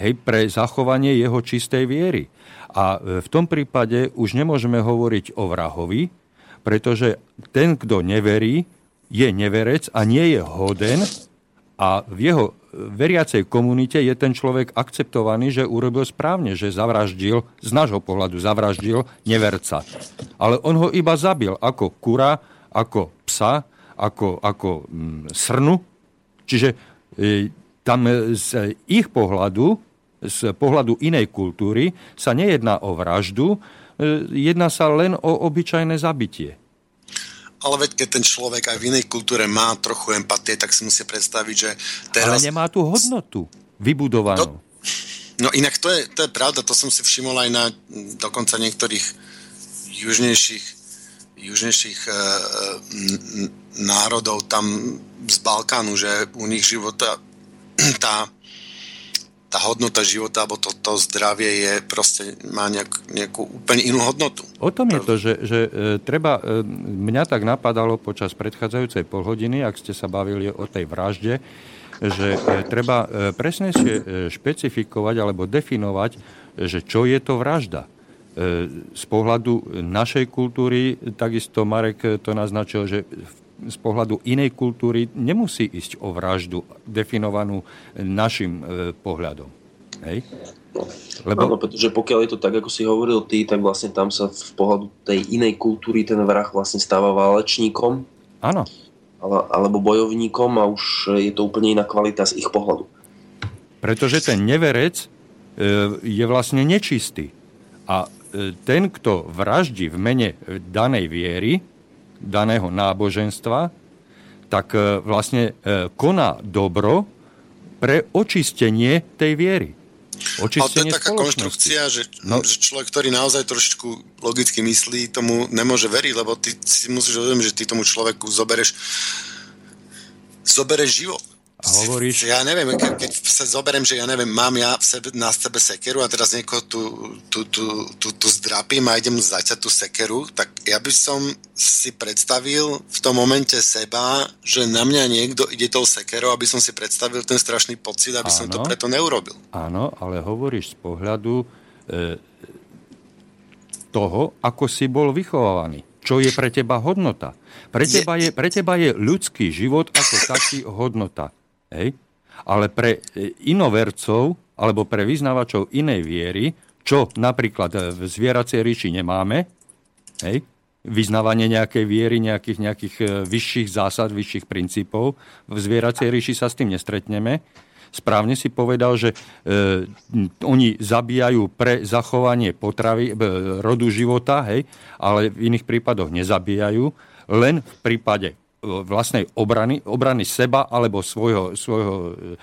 Hej, pre zachovanie jeho čistej viery. A v tom prípade už nemôžeme hovoriť o vrahovi, pretože ten, kto neverí, je neverec a nie je hoden a v jeho veriacej komunite je ten človek akceptovaný, že urobil správne, že zavraždil, z nášho pohľadu zavraždil neverca. Ale on ho iba zabil ako kura, ako psa, ako, ako mm, srnu. Čiže e, tam z ich pohľadu, z pohľadu inej kultúry, sa nejedná o vraždu, jedná sa len o obyčajné zabitie. Ale veď keď ten človek aj v inej kultúre má trochu empatie, tak si musí predstaviť, že teraz... Ale nemá tú hodnotu vybudovanú. No, no inak to je, to je pravda, to som si všimol aj na dokonca niektorých južnejších, južnejších e, národov tam z Balkánu, že u nich života tá tá hodnota života alebo to, to zdravie je proste, má nejak, nejakú úplne inú hodnotu. O tom je to, že, že e, treba, e, mňa tak napadalo počas predchádzajúcej polhodiny, ak ste sa bavili o tej vražde, že e, treba presnejšie špecifikovať alebo definovať, že čo je to vražda. Z pohľadu našej kultúry, takisto Marek to naznačil, že v z pohľadu inej kultúry nemusí ísť o vraždu definovanú našim e, pohľadom. Hej? Lebo... Áno, pretože pokiaľ je to tak, ako si hovoril ty, tak vlastne tam sa v pohľadu tej inej kultúry ten vrah vlastne stáva válečníkom. Áno. Ale, alebo bojovníkom a už je to úplne iná kvalita z ich pohľadu. Pretože ten neverec e, je vlastne nečistý. A e, ten, kto vraždí v mene danej viery, daného náboženstva, tak e, vlastne e, koná dobro pre očistenie tej viery. Očistenie Ale to je taká konštrukcia, že, no. že človek, ktorý naozaj trošičku logicky myslí, tomu nemôže veriť, lebo ty si musíš uvedomiť, že ty tomu človeku zobereš, zobereš život. A hovoríš... Ja neviem, ke, keď sa zoberiem, že ja neviem, mám ja v sebe, na sebe sekeru a teraz niekoho tu, tu, tu, tu, tu zdrapím a idem zaťať tú sekeru, tak ja by som si predstavil v tom momente seba, že na mňa niekto ide tou sekerou, aby som si predstavil ten strašný pocit, aby Áno. som to preto neurobil. Áno, ale hovoríš z pohľadu e, toho, ako si bol vychovávaný. Čo je pre teba hodnota? Pre teba je, pre teba je ľudský život ako taký hodnota. Hej? Ale pre e, inovercov alebo pre vyznávačov inej viery, čo napríklad e, v zvieracej ríši nemáme, hej? vyznávanie nejakej viery, nejakých, nejakých e, vyšších zásad, vyšších princípov. V zvieracej ríši sa s tým nestretneme. Správne si povedal, že e, oni zabíjajú pre zachovanie potravy, e, rodu života, hej, ale v iných prípadoch nezabíjajú. Len v prípade vlastnej obrany, obrany seba alebo svojho, svojho, e,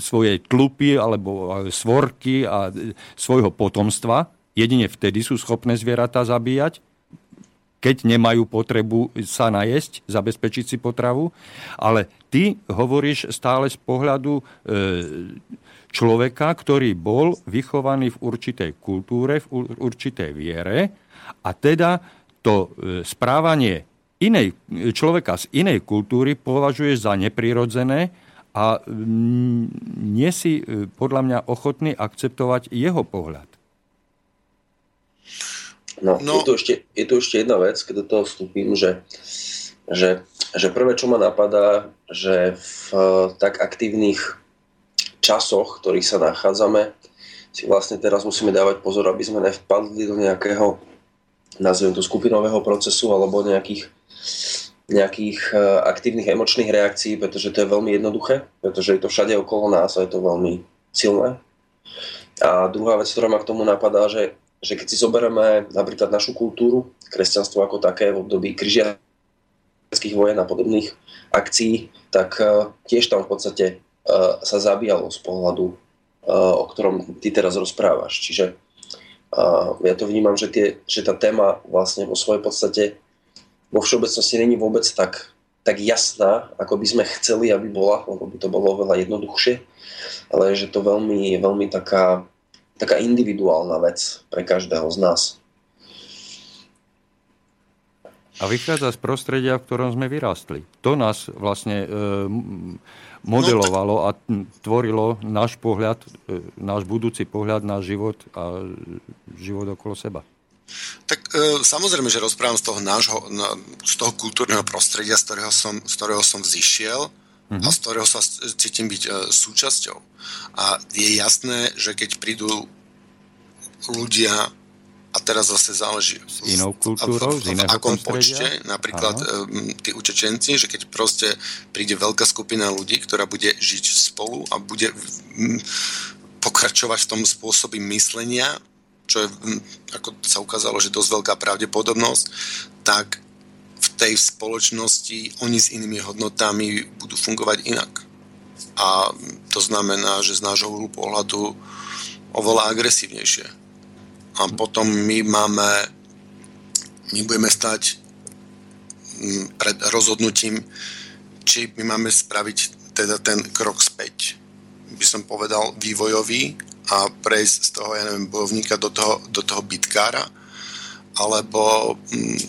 svojej tlupy alebo svorky a svojho potomstva. Jedine vtedy sú schopné zvieratá zabíjať, keď nemajú potrebu sa najesť, zabezpečiť si potravu. Ale ty hovoríš stále z pohľadu e, človeka, ktorý bol vychovaný v určitej kultúre, v určitej viere a teda to e, správanie inej, človeka z inej kultúry považuješ za neprirodzené a mm, nie si e, podľa mňa ochotný akceptovať jeho pohľad. No, no. Je, tu ešte, je tu ešte jedna vec, keď do toho vstúpim, že, že, že prvé, čo ma napadá, že v tak aktívnych časoch, v ktorých sa nachádzame, si vlastne teraz musíme dávať pozor, aby sme nevpadli do nejakého, nazviem to skupinového procesu alebo nejakých nejakých e, aktívnych emočných reakcií, pretože to je veľmi jednoduché, pretože je to všade okolo nás a je to veľmi silné. A druhá vec, ktorá ma k tomu napadá, že, že keď si zoberieme napríklad našu kultúru, kresťanstvo ako také v období križiarských vojen a podobných akcií, tak uh, tiež tam v podstate uh, sa zabíjalo z pohľadu, o ktorom ty teraz rozprávaš. Čiže ja to vnímam, že, tie, že tá téma vlastne vo svojej podstate vo všeobecnosti není vôbec tak, tak jasná, ako by sme chceli, aby bola, lebo by to bolo oveľa jednoduchšie, ale že to veľmi, veľmi taká, taká individuálna vec pre každého z nás. A vychádza z prostredia, v ktorom sme vyrástli. To nás vlastne e, modelovalo a tvorilo náš pohľad, e, náš budúci pohľad, náš život a život okolo seba. Tak e, samozrejme, že rozprávam z toho nášho, na, z toho kultúrneho prostredia, z ktorého som, z ktorého som vzýšiel mm-hmm. a z ktorého sa cítim byť e, súčasťou. A je jasné, že keď prídu ľudia a teraz zase záleží s inou kultúrou, v, v, v, v akom počte, napríklad e, tí učečenci, že keď proste príde veľká skupina ľudí, ktorá bude žiť spolu a bude m, pokračovať v tom spôsobe myslenia, čo je, hm, ako sa ukázalo, že dosť veľká pravdepodobnosť, tak v tej spoločnosti oni s inými hodnotami budú fungovať inak. A to znamená, že z nášho uhlu pohľadu oveľa agresívnejšie. A potom my máme, my budeme stať hm, pred rozhodnutím, či my máme spraviť teda ten krok späť, by som povedal, vývojový a prejsť z toho, ja neviem, bojovníka do toho, do toho bitkára, alebo mm,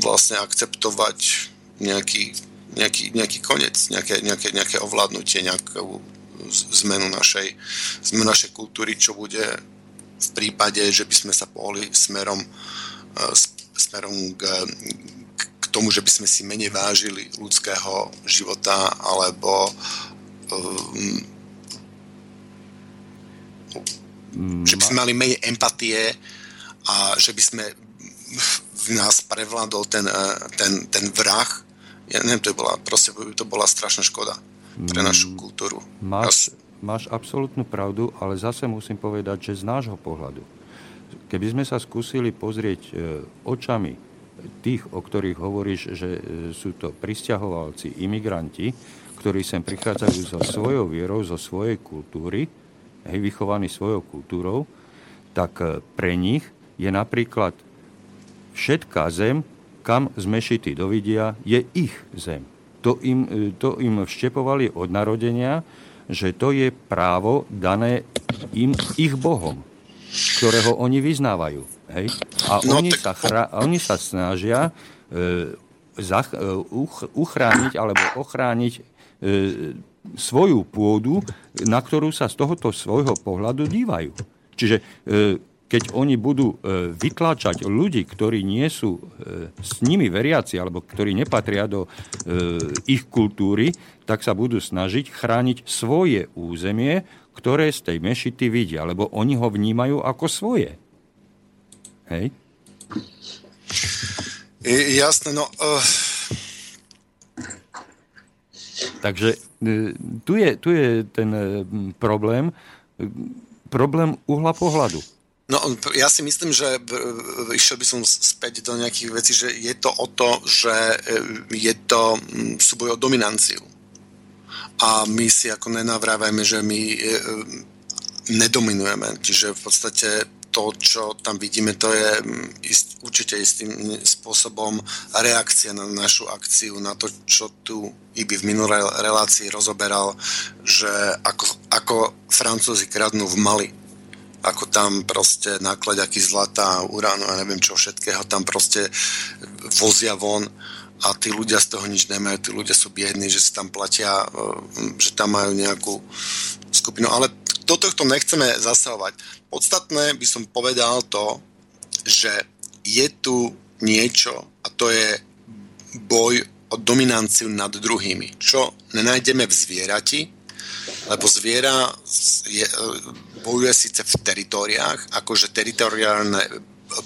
vlastne akceptovať nejaký, nejaký, nejaký koniec, nejaké, nejaké, nejaké ovládnutie, nejakú zmenu našej, zmenu našej kultúry, čo bude v prípade, že by sme sa pohli smerom, e, smerom k, k tomu, že by sme si menej vážili ľudského života alebo um, že by sme mali menej empatie a že by sme v nás prevládol ten, eh, ten, ten vrah. Ja neviem, to bola, proste by to bola strašná škoda pre mm, našu kultúru. Máš, máš absolútnu pravdu, ale zase musím povedať, že z nášho pohľadu, keby sme sa skúsili pozrieť e, očami tých, o ktorých hovoríš, že e, sú to pristahovalci, imigranti, ktorí sem prichádzajú so svojou vierou, zo svojej kultúry, hej, vychovaní svojou kultúrou, tak e, pre nich je napríklad všetká zem, kam z Mešity dovidia, je ich zem. to im, to im vštepovali od narodenia, že to je právo dané im ich Bohom, ktorého oni vyznávajú. Hej? A no, oni, tak... sa chra, oni sa snažia e, zach, e, uch, uchrániť alebo ochrániť e, svoju pôdu, na ktorú sa z tohoto svojho pohľadu dívajú. Čiže e, keď oni budú e, vytláčať ľudí, ktorí nie sú e, s nimi veriaci alebo ktorí nepatria do ich kultúry, tak sa budú snažiť chrániť svoje územie, ktoré z tej mešity vidia, lebo oni ho vnímajú ako svoje. Hej? Jasné, no... Uh... Takže tu je, tu je ten problém, problém uhla pohľadu. No, ja si myslím, že išiel by som späť do nejakých vecí, že je to o to, že e, je to súboj o dominanciu. A my si ako nenavrávajme, že my e, nedominujeme. Čiže v podstate to, čo tam vidíme, to je ist, určite istým spôsobom reakcia na našu akciu, na to, čo tu Iby v minulej relácii rozoberal, že ako, ako Francúzi kradnú v Mali. Ako tam proste nákladiaky zlata, uránu a neviem čo všetkého tam proste vozia von a tí ľudia z toho nič nemajú, tí ľudia sú biední, že si tam platia, e, že tam majú nejakú skupinu, ale do tohto nechceme zasahovať. Podstatné by som povedal to, že je tu niečo a to je boj o dominanciu nad druhými, čo nenájdeme v zvierati, lebo zviera je, bojuje síce v teritoriách, akože teritoriálne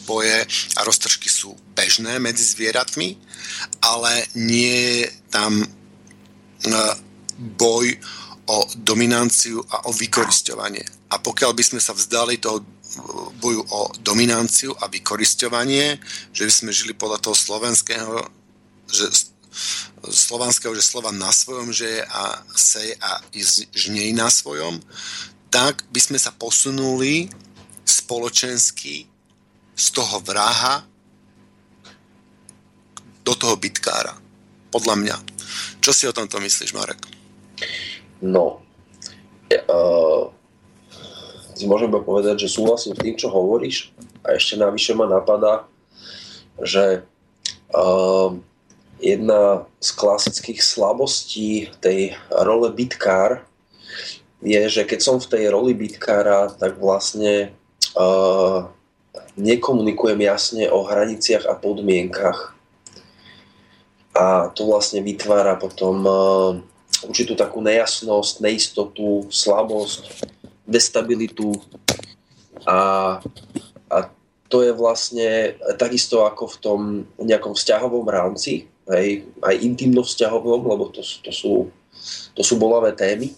boje a roztržky sú bežné medzi zvieratmi, ale nie je tam e, boj o dominanciu a o vykoristovanie. A pokiaľ by sme sa vzdali toho boju o dominanciu a vykoristovanie, že by sme žili podľa toho slovenského, že slovanského, že slova na svojom že je a sej a žnej na svojom, tak by sme sa posunuli spoločensky z toho vraha do toho bitkára. Podľa mňa. Čo si o tomto myslíš, Marek? No, uh, môžem povedať, že súhlasím s tým, čo hovoríš a ešte navyše ma napadá, že uh, jedna z klasických slabostí tej role bitkár je, že keď som v tej roli bitkára, tak vlastne uh, nekomunikujem jasne o hraniciach a podmienkach. A to vlastne vytvára potom uh, určitú takú nejasnosť, neistotu, slabosť, destabilitu. A, a to je vlastne takisto ako v tom nejakom vzťahovom rámci, hej, aj intimno-vzťahovom, lebo to, to, sú, to sú bolavé témy,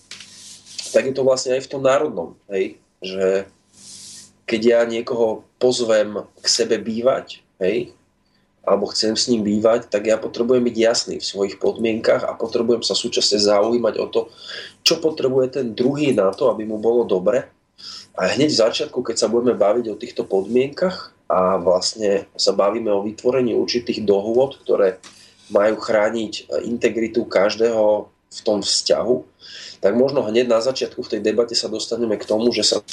tak je to vlastne aj v tom národnom, hej, že keď ja niekoho pozvem k sebe bývať, hej, alebo chcem s ním bývať, tak ja potrebujem byť jasný v svojich podmienkach a potrebujem sa súčasne zaujímať o to, čo potrebuje ten druhý na to, aby mu bolo dobre. A hneď v začiatku, keď sa budeme baviť o týchto podmienkach a vlastne sa bavíme o vytvorení určitých dohôd, ktoré majú chrániť integritu každého v tom vzťahu, tak možno hneď na začiatku v tej debate sa dostaneme k tomu, že sa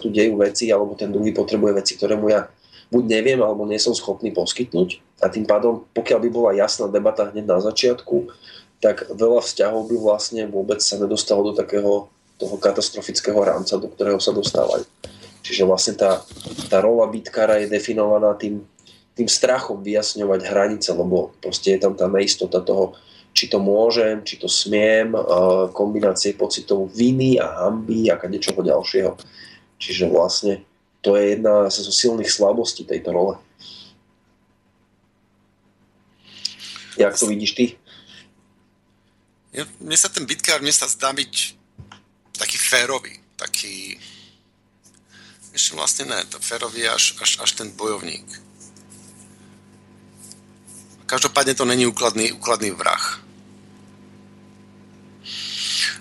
tu dejú veci, alebo ten druhý potrebuje veci, ktoré mu ja buď neviem, alebo nie som schopný poskytnúť. A tým pádom, pokiaľ by bola jasná debata hneď na začiatku, tak veľa vzťahov by vlastne vôbec sa nedostalo do takého toho katastrofického rámca, do ktorého sa dostávajú. Čiže vlastne tá, tá rola bitkára je definovaná tým tým strachom vyjasňovať hranice, lebo proste je tam tá neistota toho, či to môžem, či to smiem, kombinácie pocitov viny a hamby a kadečoho ďalšieho. Čiže vlastne to je jedna zo silných slabostí tejto role. Jak to vidíš ty? Ja, mne sa ten bitkár, mne sa zdá byť taký férový, taký ešte vlastne ne, to férový až, až, až ten bojovník Každopádne to není úkladný, úkladný vrah.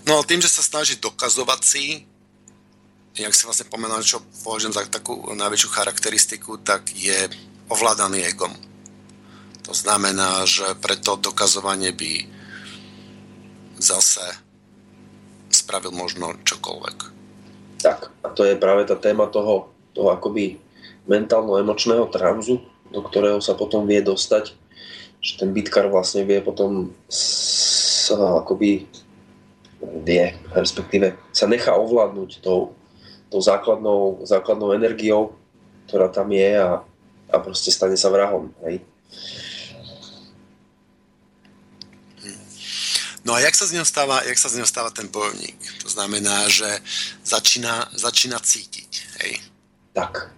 No a tým, že sa snaží dokazovať si, jak si vlastne pomenal, čo považujem za takú najväčšiu charakteristiku, tak je ovládaný egom. To znamená, že pre to dokazovanie by zase spravil možno čokoľvek. Tak, a to je práve tá téma toho, toho akoby mentálno-emočného tranzu, do ktorého sa potom vie dostať, že ten bitkar vlastne vie potom sa akoby vie, respektíve sa nechá ovládnuť tou, tou základnou, základnou energiou, ktorá tam je a, a proste stane sa vrahom. Hej. No a jak sa z neho stáva, jak sa z neho stáva ten bojovník? To znamená, že začína, začína cítiť. Hej. Tak.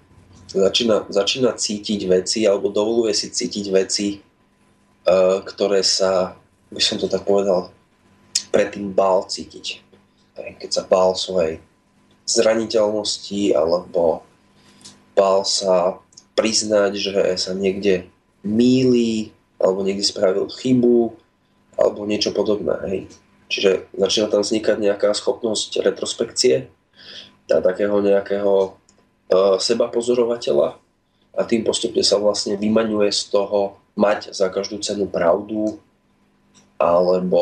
Začína, začína cítiť veci alebo dovoluje si cítiť veci, uh, ktoré sa, by som to tak povedal, predtým bál cítiť. Hej. Keď sa bál svojej zraniteľnosti alebo bál sa priznať, že sa niekde míli alebo niekde spravil chybu alebo niečo podobné. Hej. Čiže začína tam vznikať nejaká schopnosť retrospekcie, tá takého nejakého uh, seba pozorovateľa a tým postupne sa vlastne vymaňuje z toho mať za každú cenu pravdu alebo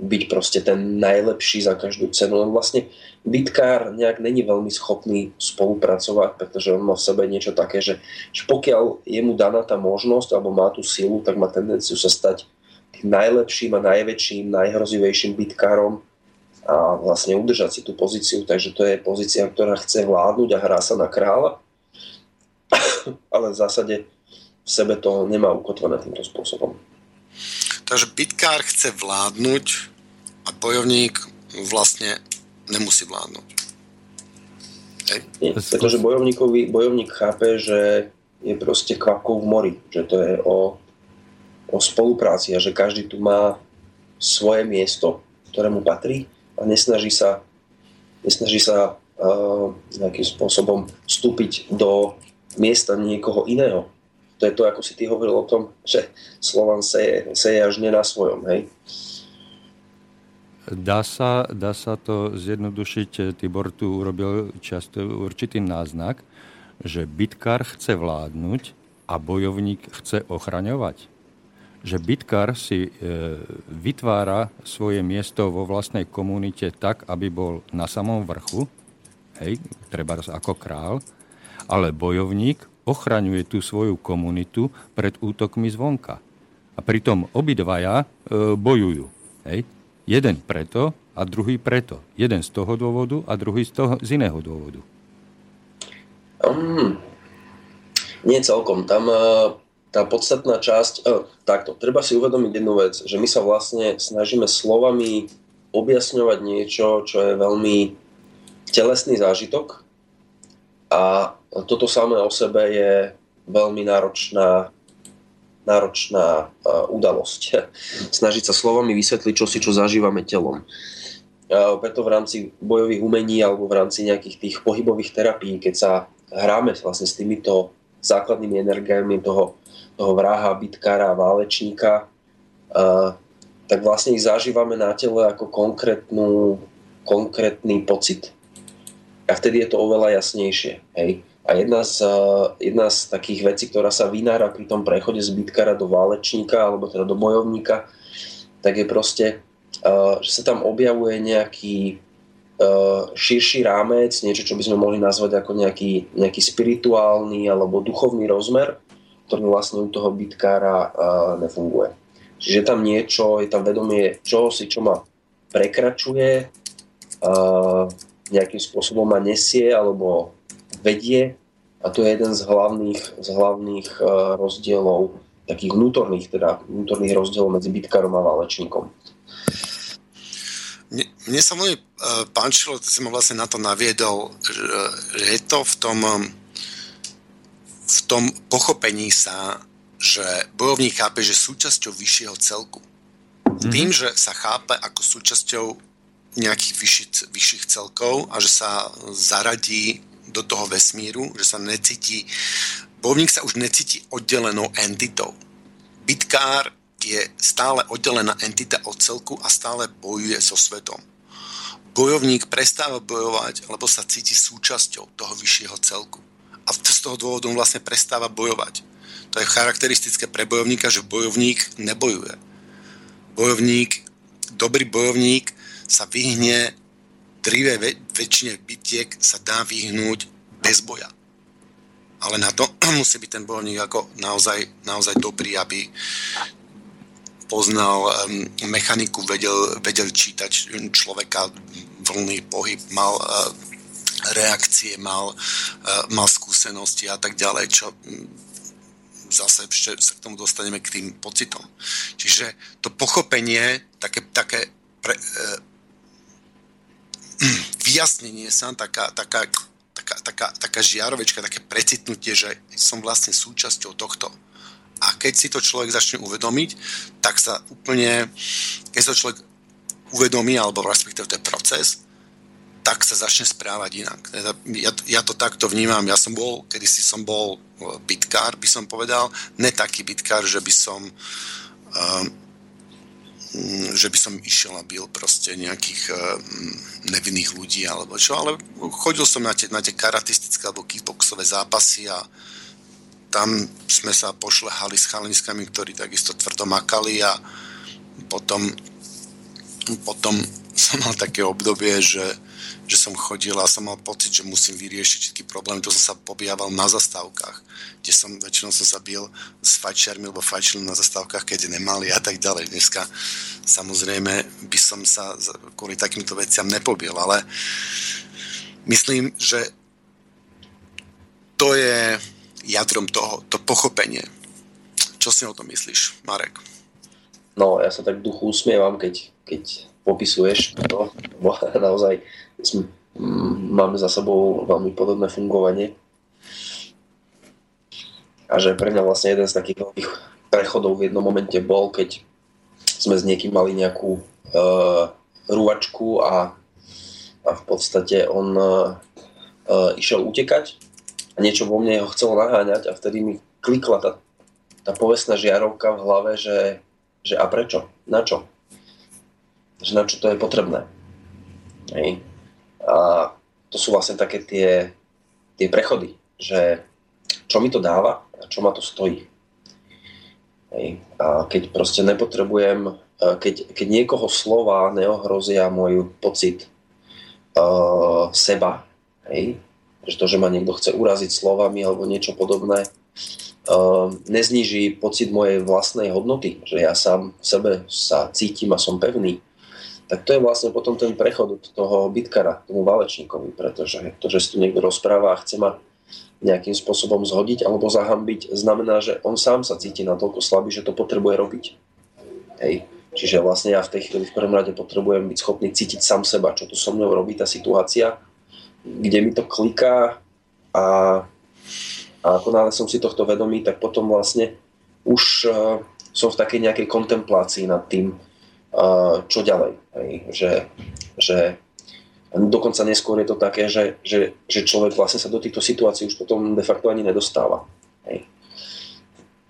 byť proste ten najlepší za každú cenu. Len vlastne bitkár nejak není veľmi schopný spolupracovať, pretože on má v sebe niečo také, že, že pokiaľ je mu daná tá možnosť alebo má tú silu, tak má tendenciu sa stať najlepším a najväčším, najhrozivejším bitkárom a vlastne udržať si tú pozíciu. Takže to je pozícia, ktorá chce vládnuť a hrá sa na kráľa, ale v zásade v sebe to nemá ukotvené týmto spôsobom. Takže bitkár chce vládnuť a bojovník vlastne nemusí vládnuť. Nie, pretože bojovník chápe, že je proste kvapkou v mori, že to je o o spolupráci a že každý tu má svoje miesto, ktoré mu patrí a nesnaží sa, nesnaží sa uh, nejakým spôsobom vstúpiť do miesta niekoho iného. To je to, ako si ty hovoril o tom, že Slovan seje, seje až ne na svojom, hej? Dá sa, dá sa to zjednodušiť, Tibor tu urobil často určitý náznak, že bitkár chce vládnuť a bojovník chce ochraňovať že bitkár si e, vytvára svoje miesto vo vlastnej komunite tak, aby bol na samom vrchu, hej, treba ako král, ale bojovník ochraňuje tú svoju komunitu pred útokmi zvonka. A pritom obidvaja e, bojujú. Hej. Jeden preto a druhý preto. Jeden z toho dôvodu a druhý z, toho, z iného dôvodu. Um, nie celkom. Tam uh tá podstatná časť, e, takto, treba si uvedomiť jednu vec, že my sa vlastne snažíme slovami objasňovať niečo, čo je veľmi telesný zážitok a toto samé o sebe je veľmi náročná, náročná uh, udalosť. Snažiť sa slovami vysvetliť, čo si čo zažívame telom. Uh, preto v rámci bojových umení alebo v rámci nejakých tých pohybových terapií, keď sa hráme vlastne s týmito základnými energiami toho toho vraha, bitkára, válečníka, a, tak vlastne ich zažívame na tele ako konkrétnu, konkrétny pocit. A vtedy je to oveľa jasnejšie. Hej? A jedna z, jedna z takých vecí, ktorá sa vynára pri tom prechode z bitkára do válečníka, alebo teda do bojovníka, tak je proste, uh, že sa tam objavuje nejaký uh, širší rámec, niečo, čo by sme mohli nazvať ako nejaký, nejaký spirituálny alebo duchovný rozmer, ktorý vlastne u toho bitkára nefunguje. Čiže tam niečo, je tam vedomie čo si, čo ma prekračuje, nejakým spôsobom ma nesie alebo vedie a to je jeden z hlavných, z hlavných uh, rozdielov, takých vnútorných, teda vnútorných rozdielov medzi bitkárom a válečníkom. Mne, mne sa veľmi uh, páčilo, to si ma vlastne na to naviedol, že, je to v tom um, v tom pochopení sa, že bojovník chápe, že súčasťou vyššieho celku. Mm-hmm. Tým, že sa chápe ako súčasťou nejakých vyšších, vyšších celkov a že sa zaradí do toho vesmíru, že sa necíti, bojovník sa už necíti oddelenou entitou. Bitkár je stále oddelená entita od celku a stále bojuje so svetom. Bojovník prestáva bojovať, lebo sa cíti súčasťou toho vyššieho celku a z toho dôvodu vlastne prestáva bojovať. To je charakteristické pre bojovníka, že bojovník nebojuje. Bojovník dobrý bojovník sa vyhne drive väčšine bitiek sa dá vyhnúť bez boja. Ale na to musí byť ten bojovník ako naozaj, naozaj dobrý, aby poznal um, mechaniku, vedel, vedel čítať človeka, vlný pohyb, mal uh, reakcie, mal, uh, mal skúsenosti a tak ďalej, čo zase ešte sa k tomu dostaneme k tým pocitom. Čiže to pochopenie, také, také pre, uh, vyjasnenie sa, taká, taká, taká, taká, taká žiarovečka, také precitnutie, že som vlastne súčasťou tohto a keď si to človek začne uvedomiť, tak sa úplne, keď sa človek uvedomí, alebo respektíve to je proces, tak sa začne správať inak. Teda ja, ja to takto vnímam. Ja som bol, kedysi som bol bitkár, by som povedal. Ne taký bitkár, že by som um, že by som išiel a bil proste nejakých um, nevinných ľudí alebo čo, ale chodil som na tie, na tie karatistické alebo kickboxové zápasy a tam sme sa pošlehali s chalinskami, ktorí takisto tvrdo makali a potom, potom som mal také obdobie, že, že som chodil a som mal pocit, že musím vyriešiť všetky problémy. To som sa pobijával na zastávkach, kde som väčšinou som sa bil s fajčiarmi, lebo fajčili na zastávkach, keď nemali a tak ďalej. Dneska samozrejme by som sa kvôli takýmto veciam nepobil, ale myslím, že to je jadrom toho, to pochopenie. Čo si o tom myslíš, Marek? No, ja sa tak duchu usmievam, keď, keď popisuješ to, bo naozaj máme za sebou veľmi podobné fungovanie. A že pre mňa vlastne jeden z takých veľkých prechodov v jednom momente bol, keď sme s niekým mali nejakú uh, rúvačku a, a v podstate on uh, išiel utekať niečo vo mne ho chcelo naháňať a vtedy mi klikla tá, tá povestná žiarovka v hlave, že, že a prečo? Na čo? Že na čo to je potrebné? Hej. A to sú vlastne také tie, tie prechody, že čo mi to dáva a čo ma to stojí. Hej. A keď proste nepotrebujem, keď, keď niekoho slova neohrozia môj pocit uh, seba, hej, že to, že ma niekto chce uraziť slovami alebo niečo podobné, uh, nezniží pocit mojej vlastnej hodnoty, že ja sám v sebe sa cítim a som pevný, tak to je vlastne potom ten prechod od toho bitkara, tomu válečníkovi, pretože to, že si tu niekto rozpráva a chce ma nejakým spôsobom zhodiť alebo zahambiť, znamená, že on sám sa cíti natoľko slabý, že to potrebuje robiť. Hej. Čiže vlastne ja v tej chvíli v prvom rade potrebujem byť schopný cítiť sám seba, čo tu so mnou robí tá situácia kde mi to kliká a, a ako náhle som si tohto vedomý, tak potom vlastne už uh, som v takej nejakej kontemplácii nad tým, čo ďalej. Že, že dokonca neskôr je to také, že, že, že človek vlastne sa do týchto situácií už potom de facto ani nedostáva. Hej.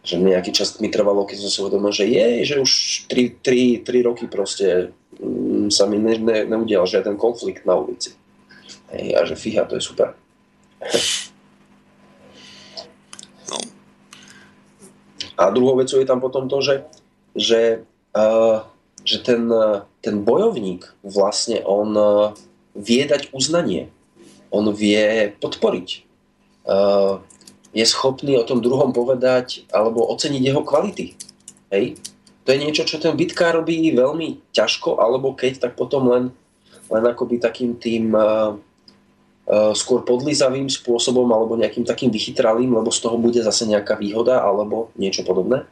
Že nejaký čas mi trvalo, keď som si uvedomil, že je, že už 3, 3, 3 roky proste um, sa mi ne, ne, neudial žiaden konflikt na ulici. Hej, a že fíha, to je super. No. A druhou vecou je tam potom to, že, že, uh, že ten, ten bojovník vlastne on uh, vie dať uznanie. On vie podporiť. Uh, je schopný o tom druhom povedať alebo oceniť jeho kvality. Hej? To je niečo, čo ten bitkár robí veľmi ťažko, alebo keď, tak potom len, len akoby takým tým skôr podlizavým spôsobom alebo nejakým takým vychytralým, lebo z toho bude zase nejaká výhoda alebo niečo podobné.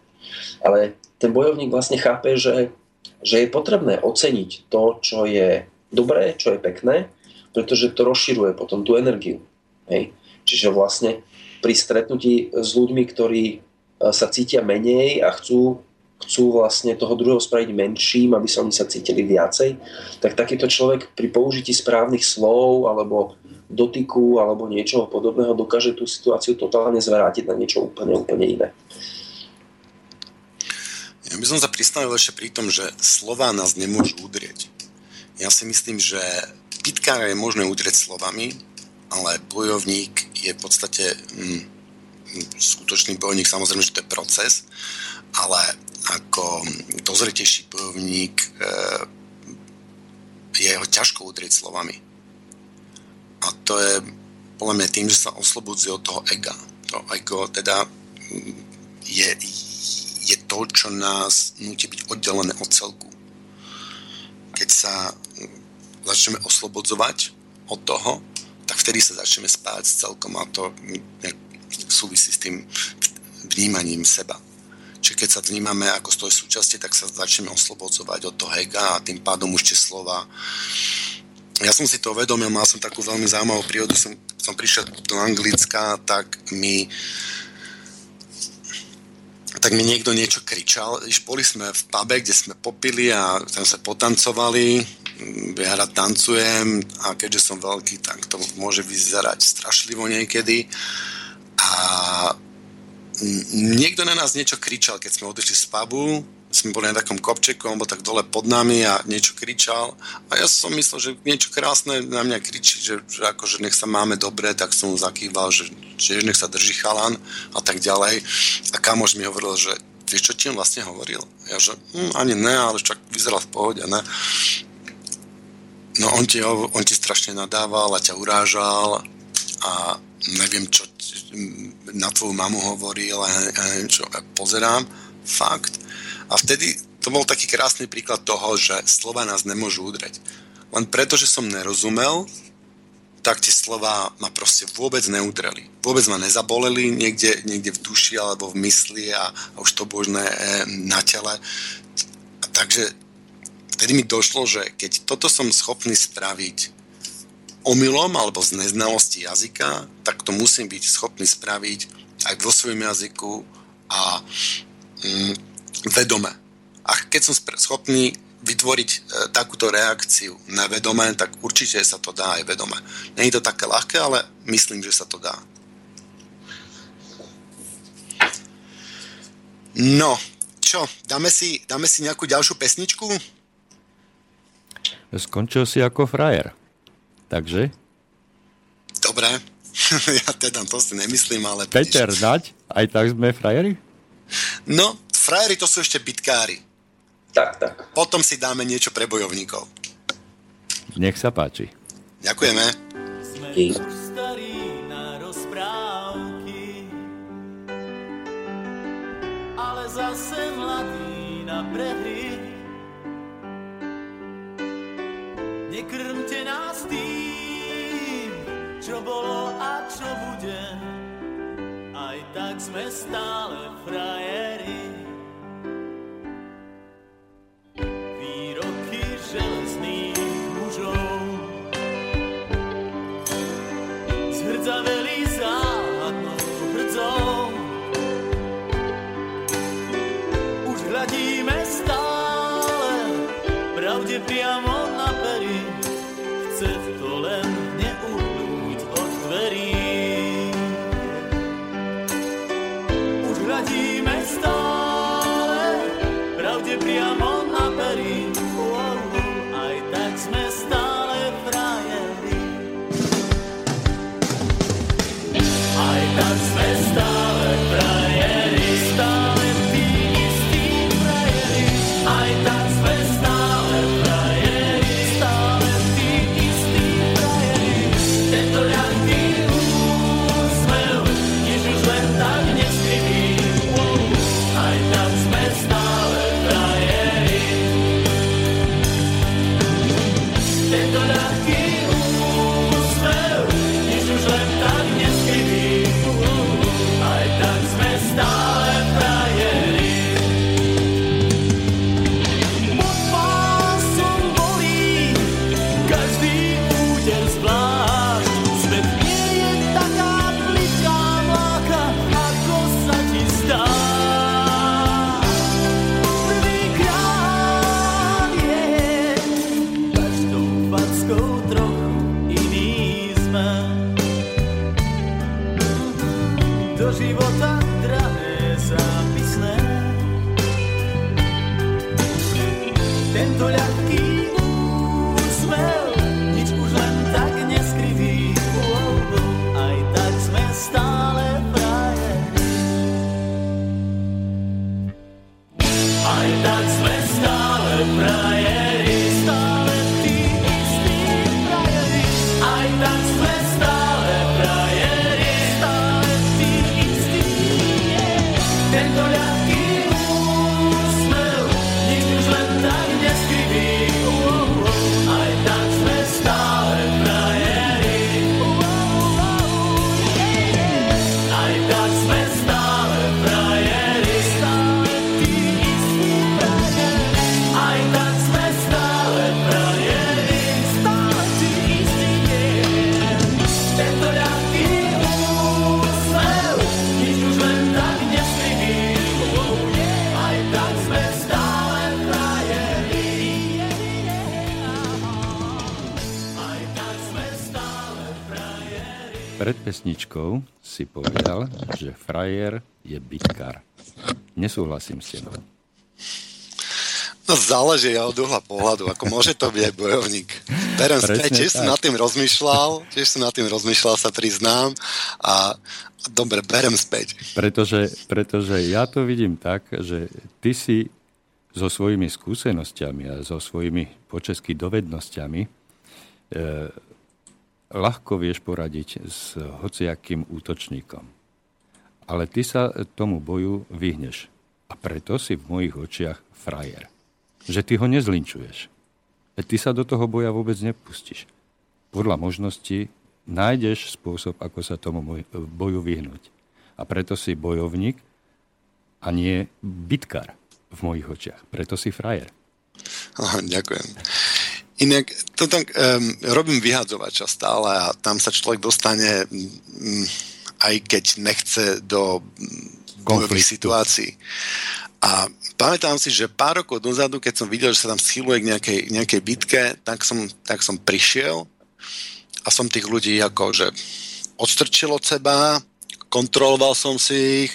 Ale ten bojovník vlastne chápe, že, že je potrebné oceniť to, čo je dobré, čo je pekné, pretože to rozširuje potom tú energiu. Hej. Čiže vlastne pri stretnutí s ľuďmi, ktorí eh, sa cítia menej a chcú, chcú vlastne toho druhého spraviť menším, aby sa oni sa cítili viacej, tak takýto človek pri použití správnych slov alebo dotyku alebo niečoho podobného dokáže tú situáciu totálne zvrátiť na niečo úplne, úplne iné. Ja by som sa pristavil ešte pri tom, že slova nás nemôžu udrieť. Ja si myslím, že pitkára je možné udrieť slovami, ale bojovník je v podstate hm, skutočný bojovník, samozrejme, že to je proces, ale ako dozretejší bojovník e, je ho ťažko udrieť slovami. A to je podľa mňa tým, že sa oslobodzuje od toho ega. To ego teda mm, je, je to, čo nás nutí byť oddelené od celku. Keď sa začneme oslobodzovať od toho, tak vtedy sa začneme spájať s celkom a to súvisí s tým vnímaním seba. Čiže keď sa vnímame ako z toho súčasti, tak sa začneme oslobodzovať od toho ega a tým pádom už tie slova. Ja som si to uvedomil, mal som takú veľmi zaujímavú prírodu, som, som prišiel do Anglicka, tak mi tak mi niekto niečo kričal. Boli sme v pube, kde sme popili a tam sa potancovali. Ja rád tancujem a keďže som veľký, tak to môže vyzerať strašlivo niekedy. A niekto na nás niečo kričal, keď sme odišli z pubu, sme boli na takom kopčeku, on bol tak dole pod nami a niečo kričal. A ja som myslel, že niečo krásne na mňa kričí, že, že akože nech sa máme dobre, tak som mu zakýval, že, že nech sa drží chalan a tak ďalej. A kamoš mi hovoril, že vieš, čo ti on vlastne hovoril? Ja, že hm, ani ne, ale však vyzeral v pohode, ne? No on ti, on ti strašne nadával a ťa urážal a neviem, čo na tvoju mamu hovoril a ja neviem čo, a pozerám, fakt. A vtedy to bol taký krásny príklad toho, že slova nás nemôžu udreť. Len preto, že som nerozumel, tak tie slova ma proste vôbec neudreli. Vôbec ma nezaboleli niekde, niekde v duši alebo v mysli a, a už to božné e, na tele. A takže vtedy mi došlo, že keď toto som schopný spraviť omylom alebo z neznalosti jazyka, tak to musím byť schopný spraviť aj vo svojom jazyku a mm, vedome. A keď som schopný vytvoriť e, takúto reakciu nevedome, tak určite sa to dá aj vedome. Není to také ľahké, ale myslím, že sa to dá. No, čo, dáme si, dáme si nejakú ďalšiu pesničku? Skončil si ako frajer. Takže? Dobre, ja teda to si nemyslím, ale... Peter, vidíš... dať? Aj tak sme frajeri? No, frajeri to sú ešte bitkári. Tak, tak. Potom si dáme niečo pre bojovníkov. Nech sa páči. Ďakujeme. Sme starí na rozprávky, ale zase mladí na prehry. Nekrmte nás tým, čo bolo a čo bude, aj tak sme stále frajeri. Pesničkou si povedal, že frajer je bitkár. Nesúhlasím s tebou. No záleží od uhla pohľadu, ako môže to byť bojovník. Berem späť, tiež som nad tým rozmýšľal, tiež som nad tým rozmýšľal, sa priznám a dobre, berem späť. Pretože, pretože ja to vidím tak, že ty si so svojimi skúsenostiami a so svojimi počeskými dovednosťami e, ľahko vieš poradiť s hociakým útočníkom. Ale ty sa tomu boju vyhneš. A preto si v mojich očiach frajer že ty ho nezlinčuješ. Veď ty sa do toho boja vôbec nepustíš. Podľa možností nájdeš spôsob, ako sa tomu boju vyhnúť. A preto si bojovník a nie bitkár v mojich očiach. Preto si frajer. Ďakujem. Inak, to tak, um, robím vyhadzovača stále a tam sa človek dostane, um, aj keď nechce do bojových situácií. A pamätám si, že pár rokov dozadu, keď som videl, že sa tam schyluje k nejakej, nejakej bitke, tak som, tak som prišiel a som tých ľudí ako, že odstrčil od seba, kontroloval som si ich,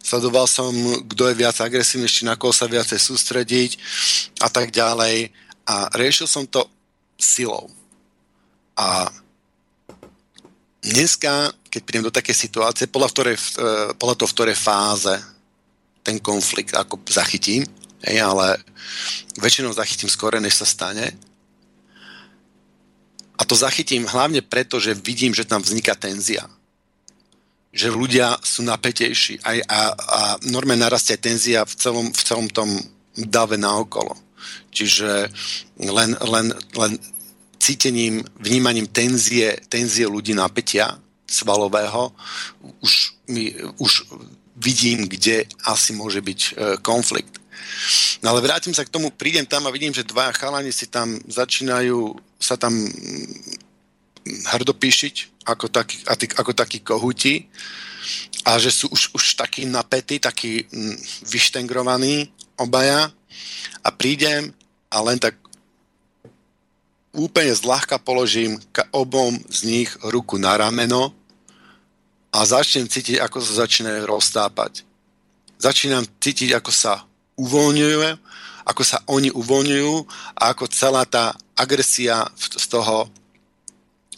sledoval som, kto je viac agresívny, či na koho sa viacej sústrediť a tak ďalej. A riešil som to silou. A dneska, keď prídem do také situácie, podľa, ktorej, eh, podľa toho, v ktorej fáze ten konflikt ako zachytím, ale väčšinou zachytím skore, než sa stane. A to zachytím hlavne preto, že vidím, že tam vzniká tenzia. Že ľudia sú napätejší a, a, a norme narastie tenzia v celom, v celom tom dave naokolo. Čiže len, len, len cítením, vnímaním tenzie, tenzie ľudí napätia svalového už, mi, už vidím, kde asi môže byť e, konflikt. No ale vrátim sa k tomu, prídem tam a vidím, že dva chalani si tam začínajú sa tam mm, hrdopíšiť ako takí, ako takí kohuti a že sú už, už takí napätí, takí mm, vyštengrovaní obaja a prídem a len tak úplne zľahka položím obom z nich ruku na rameno a začnem cítiť, ako sa začínajú roztápať. Začínam cítiť, ako sa uvoľňujú, ako sa oni uvoľňujú a ako celá tá agresia z toho,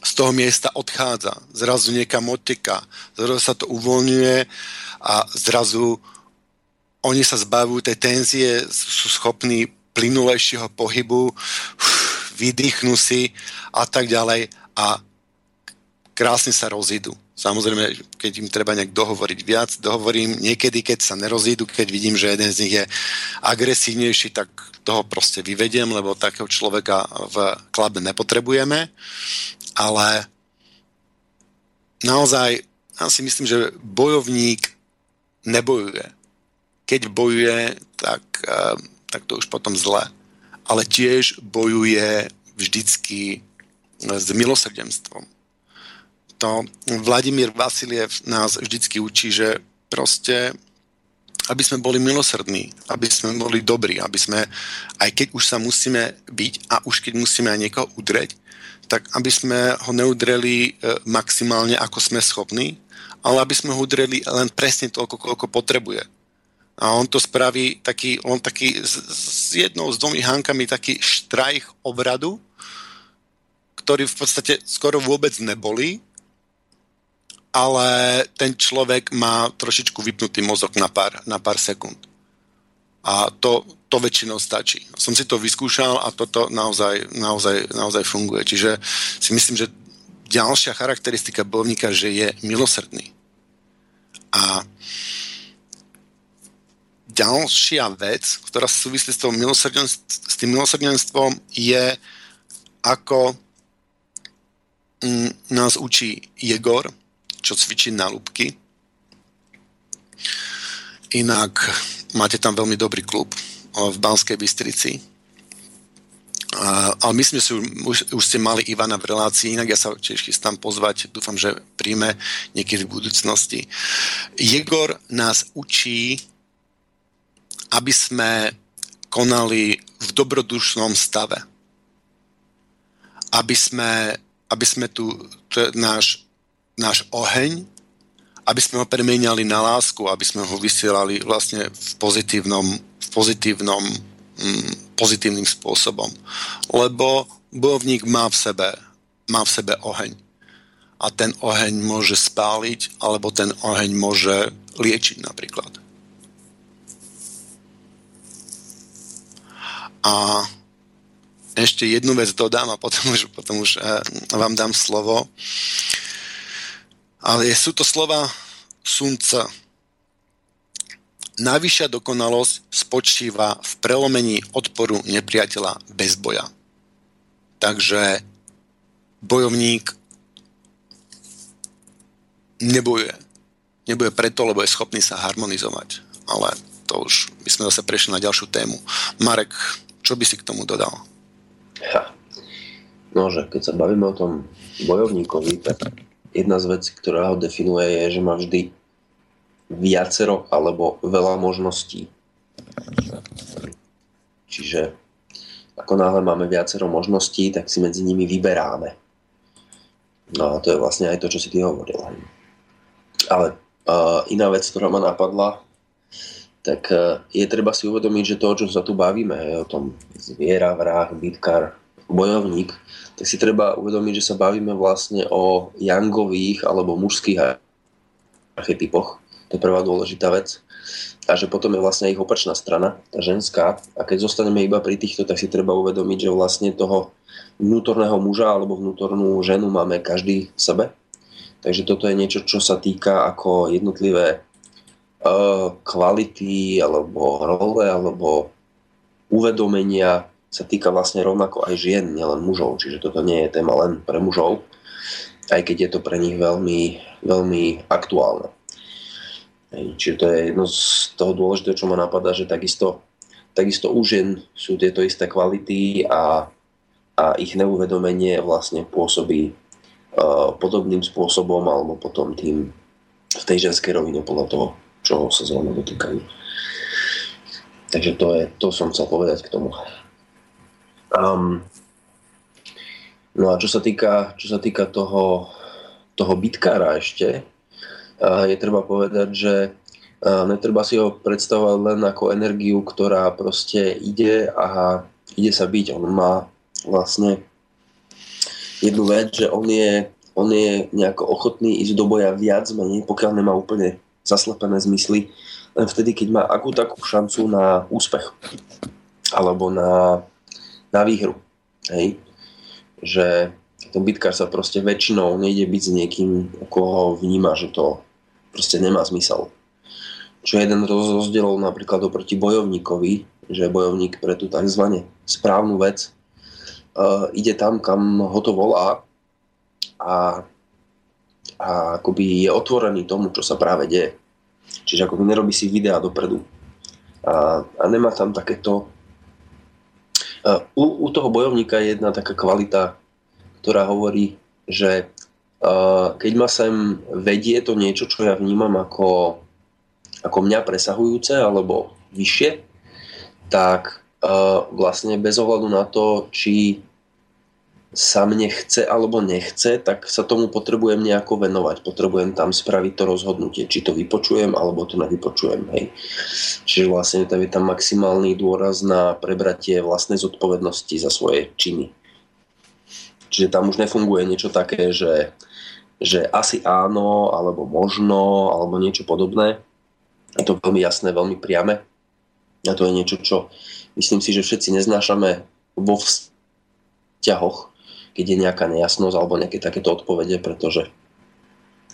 z toho miesta odchádza. Zrazu niekam odteká, zrazu sa to uvoľňuje a zrazu oni sa zbavujú tej tenzie, sú schopní plynulejšieho pohybu, vydýchnú si a tak ďalej a krásne sa rozídu. Samozrejme, keď im treba nejak dohovoriť viac, dohovorím niekedy, keď sa nerozídu, keď vidím, že jeden z nich je agresívnejší, tak toho proste vyvediem, lebo takého človeka v klabe nepotrebujeme. Ale naozaj, ja si myslím, že bojovník nebojuje. Keď bojuje, tak, eh, tak to už potom zle. Ale tiež bojuje vždycky s milosrdenstvom to Vladimír Vasiliev nás vždycky učí, že proste aby sme boli milosrdní, aby sme boli dobrí, aby sme, aj keď už sa musíme byť a už keď musíme aj niekoho udreť, tak aby sme ho neudreli e, maximálne, ako sme schopní, ale aby sme ho udreli len presne toľko, koľko potrebuje. A on to spraví taký, on taký s, s jednou, s dvomi hankami taký štrajch obradu, ktorý v podstate skoro vôbec neboli, ale ten človek má trošičku vypnutý mozog na pár, na pár sekúnd. A to, to väčšinou stačí. Som si to vyskúšal a toto naozaj, naozaj, naozaj funguje. Čiže si myslím, že ďalšia charakteristika bojovníka, že je milosrdný. A ďalšia vec, ktorá súvislí s, s tým milosrdenstvom, je ako mm, nás učí Jegor, čo cvičí na lúbky. Inak máte tam veľmi dobrý klub v Banskej Bystrici. Ale myslím, že si už, už ste mali Ivana v relácii, inak ja sa tiež chystám pozvať, dúfam, že príjme niekedy v budúcnosti. Jegor nás učí, aby sme konali v dobrodušnom stave. Aby sme, aby sme tu, je náš náš oheň, aby sme ho premeniali na lásku, aby sme ho vysielali vlastne v pozitívnom, v pozitívnom mm, pozitívnym spôsobom. Lebo bojovník má v sebe, má v sebe oheň. A ten oheň môže spáliť, alebo ten oheň môže liečiť napríklad. A ešte jednu vec dodám a potom už, potom už eh, vám dám slovo. Ale sú to slova Sunca. Najvyššia dokonalosť spočíva v prelomení odporu nepriateľa bez boja. Takže bojovník nebojuje. Nebojuje preto, lebo je schopný sa harmonizovať. Ale to už by sme zase prešli na ďalšiu tému. Marek, čo by si k tomu dodal? Ha. No, že keď sa bavíme o tom bojovníkovi, tak jedna z vecí, ktorá ho definuje, je, že má vždy viacero alebo veľa možností. Čiže ako náhle máme viacero možností, tak si medzi nimi vyberáme. No a to je vlastne aj to, čo si ty hovoril. Ale uh, iná vec, ktorá ma napadla, tak e, je treba si uvedomiť, že to, o čom sa tu bavíme, je o tom zviera, vrah, bytkár, bojovník, tak si treba uvedomiť, že sa bavíme vlastne o jangových alebo mužských archetypoch. To je prvá dôležitá vec. A že potom je vlastne ich opačná strana, tá ženská. A keď zostaneme iba pri týchto, tak si treba uvedomiť, že vlastne toho vnútorného muža alebo vnútornú ženu máme každý v sebe. Takže toto je niečo, čo sa týka ako jednotlivé kvality alebo role alebo uvedomenia sa týka vlastne rovnako aj žien, nielen mužov. Čiže toto nie je téma len pre mužov, aj keď je to pre nich veľmi, veľmi aktuálne. Čiže to je jedno z toho dôležitého, čo ma napadá, že takisto, takisto u žien sú tieto isté kvality a, a ich neuvedomenie vlastne pôsobí uh, podobným spôsobom alebo potom tým v tej ženskej rovine podľa toho, čoho sa zrovna dotýkajú. Takže to, je, to som chcel povedať k tomu. Um, no a čo sa týka, čo sa týka toho, toho bitkára ešte, uh, je treba povedať, že uh, netreba si ho predstavovať len ako energiu, ktorá proste ide a ide sa byť. On má vlastne jednu vec, že on je, on je nejako ochotný ísť do boja viac menej, pokiaľ nemá úplne zaslepené zmysly, len vtedy, keď má akú takú šancu na úspech alebo na, na výhru. Hej? Že ten bitkár sa proste väčšinou nejde byť s niekým, koho vníma, že to proste nemá zmysel. Čo je jeden z rozdielov napríklad oproti bojovníkovi, že bojovník pre tú tzv. správnu vec uh, ide tam, kam ho to volá a a akoby je otvorený tomu, čo sa práve deje. Čiže akoby nerobí si videá dopredu. A, a nemá tam takéto... U, u toho bojovníka je jedna taká kvalita, ktorá hovorí, že keď ma sem vedie to niečo, čo ja vnímam ako, ako mňa presahujúce alebo vyššie, tak vlastne bez ohľadu na to, či sa mne chce alebo nechce, tak sa tomu potrebujem nejako venovať. Potrebujem tam spraviť to rozhodnutie, či to vypočujem alebo to nevypočujem. Hej. Čiže vlastne tam je tam maximálny dôraz na prebratie vlastnej zodpovednosti za svoje činy. Čiže tam už nefunguje niečo také, že, že asi áno, alebo možno, alebo niečo podobné. Je to veľmi jasné, veľmi priame. A to je niečo, čo myslím si, že všetci neznášame vo vzťahoch, keď je nejaká nejasnosť alebo nejaké takéto odpovede, pretože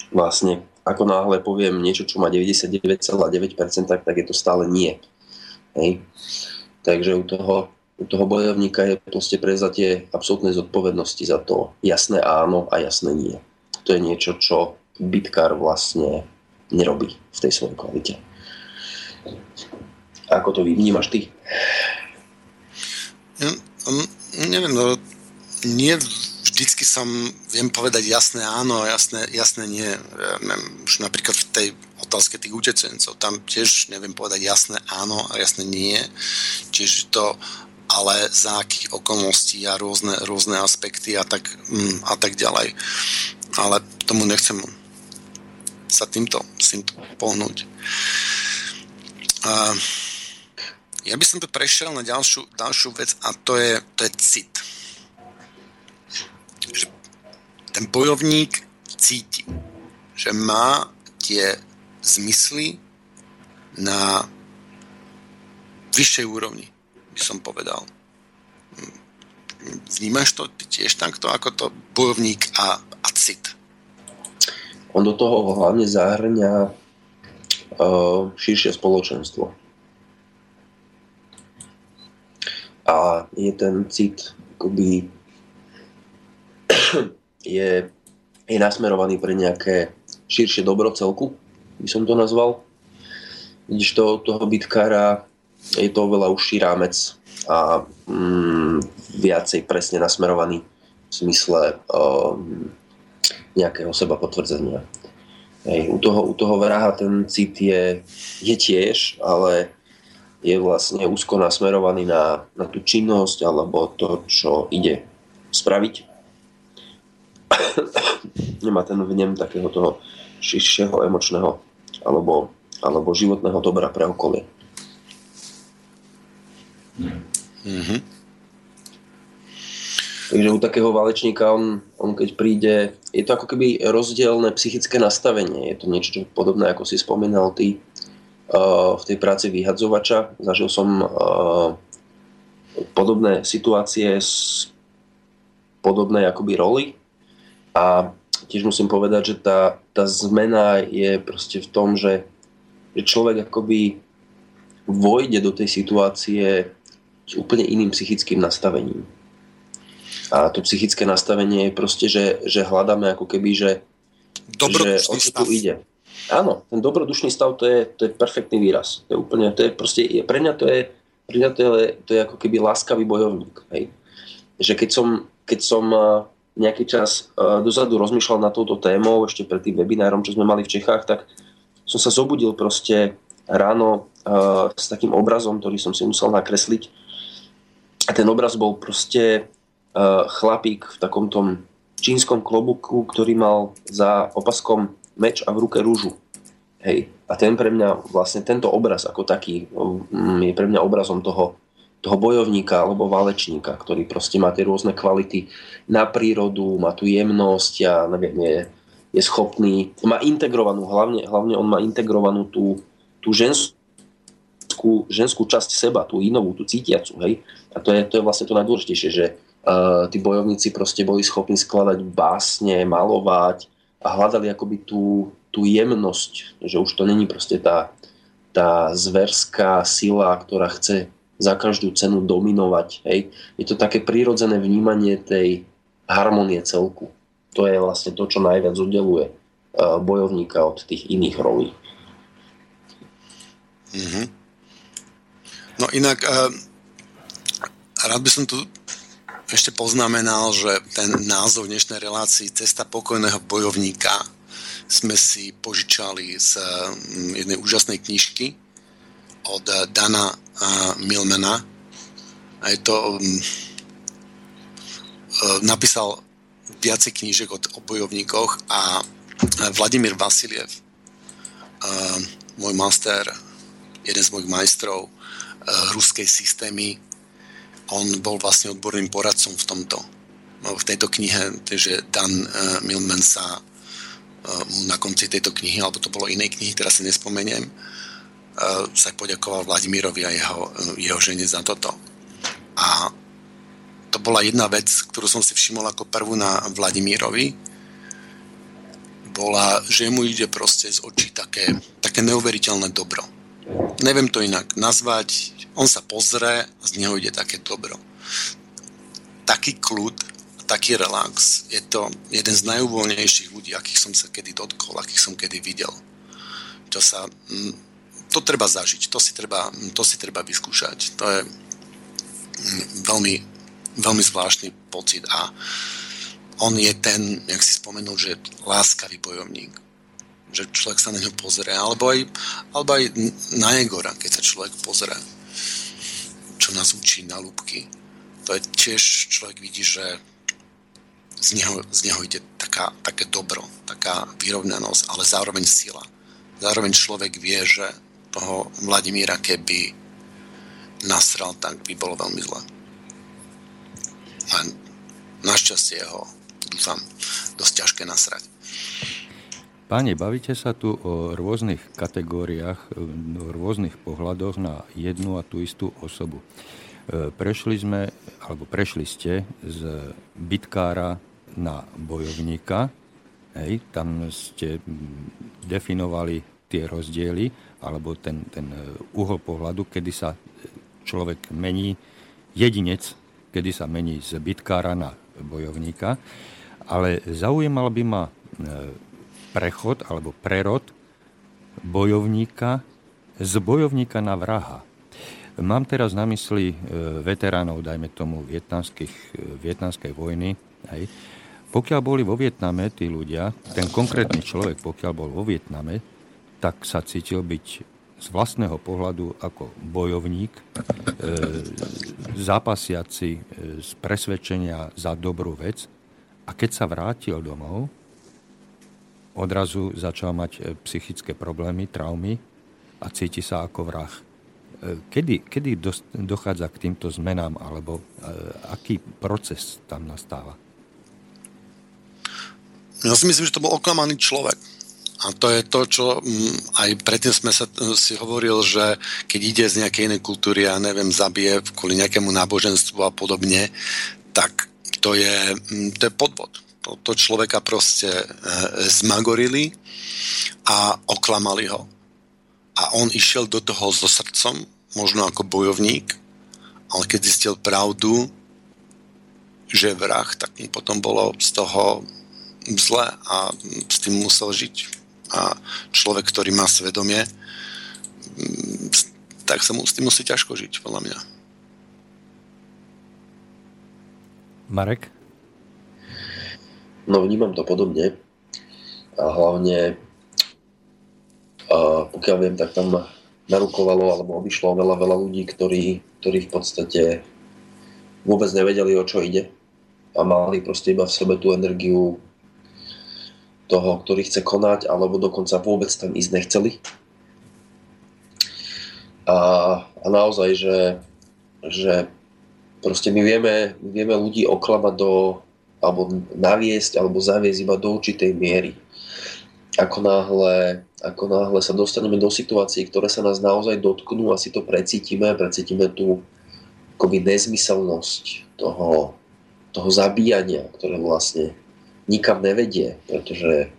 vlastne ako náhle poviem niečo, čo má 99,9%, tak je to stále nie. Hej. Takže u toho, u toho bojovníka je proste prezatie absolútnej zodpovednosti za to jasné áno a jasné nie. To je niečo, čo bitkár vlastne nerobí v tej svojej kvalite. Ako to vnímaš ty? Ja, um, neviem, no, nie vždycky som, viem povedať jasné áno, jasné, jasné nie. Už napríklad v tej otázke tých utečencov, tam tiež neviem povedať jasné áno a jasné nie. Tiež to ale za akých okolností a rôzne, rôzne aspekty a tak, mm, a tak ďalej. ale tomu nechcem sa týmto, týmto pohnúť. Uh, ja by som to prešiel na ďalšiu, ďalšiu vec a to je, to je cit. Že ten bojovník cíti, že má tie zmysly na vyššej úrovni, by som povedal. Vnímaš to ty tiež takto, ako to bojovník a, a cit? On do toho hlavne zahrňa uh, širšie spoločenstvo a je ten cit akoby je, je nasmerovaný pre nejaké širšie dobro celku, by som to nazval. Vidíš to toho bitkára je to oveľa užší rámec a mm, viacej presne nasmerovaný v smysle um, nejakého seba potvrdzenia. Hej, u, toho, u toho vraha ten cit je, je tiež, ale je vlastne úzko nasmerovaný na, na tú činnosť alebo to, čo ide spraviť. Nemá ten vnem takého toho širšieho emočného alebo, alebo životného dobra pre okolie. Mm-hmm. Takže u takého válečníka, on, on keď príde, je to ako keby rozdielne psychické nastavenie. Je to niečo podobné, ako si spomínal ty, v tej práci vyhadzovača. Zažil som podobné situácie s podobnej akoby roli a tiež musím povedať, že tá, tá zmena je proste v tom, že, že človek akoby vojde do tej situácie s úplne iným psychickým nastavením. A to psychické nastavenie je proste, že, že hľadáme ako keby, že, že o čo tu ide. Áno, ten dobrodušný stav to je, to je perfektný výraz. To je úplne, to je proste, je, pre mňa to je, pre mňa to je, to je ako keby láskavý bojovník. Hej. Že keď som, keď som nejaký čas dozadu rozmýšľal na touto témou, ešte pred tým webinárom, čo sme mali v Čechách, tak som sa zobudil proste ráno uh, s takým obrazom, ktorý som si musel nakresliť. A ten obraz bol proste uh, chlapík v takom tom čínskom klobuku, ktorý mal za opaskom meč a v ruke rúžu. Hej. A ten pre mňa, vlastne tento obraz ako taký, mm, je pre mňa obrazom toho, toho bojovníka alebo válečníka, ktorý proste má tie rôzne kvality na prírodu, má tú jemnosť a neviem, je, je schopný, má integrovanú, hlavne, hlavne on má integrovanú tú, tú ženskú, ženskú časť seba, tú inovú, tú cítiacu, hej. A to je, to je vlastne to najdôležitejšie, že uh, tí bojovníci proste boli schopní skladať básne, malovať, a hľadali akoby tú, tú jemnosť, že už to není proste tá, tá zverská sila, ktorá chce za každú cenu dominovať. Hej. Je to také prírodzené vnímanie tej harmonie celku. To je vlastne to, čo najviac oddeluje uh, bojovníka od tých iných rolí. Mm-hmm. No inak, uh, rád by som tu ešte poznamenal, že ten názov dnešnej relácii Cesta pokojného bojovníka sme si požičali z mm, jednej úžasnej knižky od Dana Milmana. A je to mm, e, napísal viacej knížek o bojovníkoch a Vladimír Vasiliev, môj master, jeden z mojich majstrov ruskej systémy, on bol vlastne odborným poradcom v tomto. No, v tejto knihe, takže Dan Milman sa na konci tejto knihy, alebo to bolo inej knihy, teraz si nespomeniem, sa poďakoval Vladimírovi a jeho, uh, jeho žene za toto. A to bola jedna vec, ktorú som si všimol ako prvú na Vladimírovi, bola, že mu ide proste z očí také, také neuveriteľné dobro. Neviem to inak nazvať, on sa pozrie a z neho ide také dobro. Taký kľud, taký relax, je to jeden z najuvoľnejších ľudí, akých som sa kedy dotkol, akých som kedy videl. Čo sa, mm, to treba zažiť, to si treba, to si treba vyskúšať. To je mm, veľmi, veľmi zvláštny pocit a on je ten, jak si spomenul, že láskavý bojovník že človek sa na ňo pozrie, alebo aj, alebo aj na Egora, keď sa človek pozrie čo nás učí na lúbky. To je tiež, človek vidí, že z neho, z neho ide tak taká, také dobro, taká vyrovnanosť, ale zároveň sila. Zároveň človek vie, že toho Vladimíra, keby nasral, tak by bolo veľmi zle. A našťastie ho, dúfam, dosť ťažké nasrať. Páni, bavíte sa tu o rôznych kategóriách, o rôznych pohľadoch na jednu a tú istú osobu. E, prešli sme, alebo prešli ste z bitkára na bojovníka. Hej, tam ste definovali tie rozdiely, alebo ten, ten e, uhol pohľadu, kedy sa človek mení, jedinec, kedy sa mení z bitkára na bojovníka. Ale zaujímal by ma e, prechod alebo prerod bojovníka z bojovníka na vraha. Mám teraz na mysli e, veteránov, dajme tomu, vietnamskej vojny. Hej. Pokiaľ boli vo Vietname tí ľudia, ten konkrétny človek, pokiaľ bol vo Vietname, tak sa cítil byť z vlastného pohľadu ako bojovník, e, zápasiaci e, z presvedčenia za dobrú vec. A keď sa vrátil domov, odrazu začal mať e, psychické problémy, traumy a cíti sa ako vrah. Kedy, kedy dochádza k týmto zmenám, alebo aký proces tam nastáva? Ja si myslím, že to bol oklamaný človek. A to je to, čo mm, aj predtým sme sa si hovoril, že keď ide z nejakej inej kultúry, ja neviem, zabije kvôli nejakému náboženstvu a podobne, tak to je, mm, to je podvod. To, to človeka proste e, zmagorili a oklamali ho. A on išiel do toho so srdcom, možno ako bojovník, ale keď zistil pravdu, že je vrah, tak mu potom bolo z toho zle a s tým musel žiť. A človek, ktorý má svedomie, tak sa mu s tým musí ťažko žiť, podľa mňa. Marek? No vnímam to podobne. A hlavne, a pokiaľ viem, tak tam narukovalo alebo obišlo veľa, veľa ľudí, ktorí, ktorí v podstate vôbec nevedeli, o čo ide a mali proste iba v sebe tú energiu toho, ktorý chce konať, alebo dokonca vôbec tam ísť nechceli. A, a naozaj, že, že proste my vieme, my vieme ľudí oklamať do, alebo naviesť, alebo zaviesť iba do určitej miery. Ako náhle ako náhle sa dostaneme do situácií, ktoré sa nás naozaj dotknú a si to precítime, precítime tú akoby nezmyselnosť toho, toho zabíjania, ktoré vlastne nikam nevedie, pretože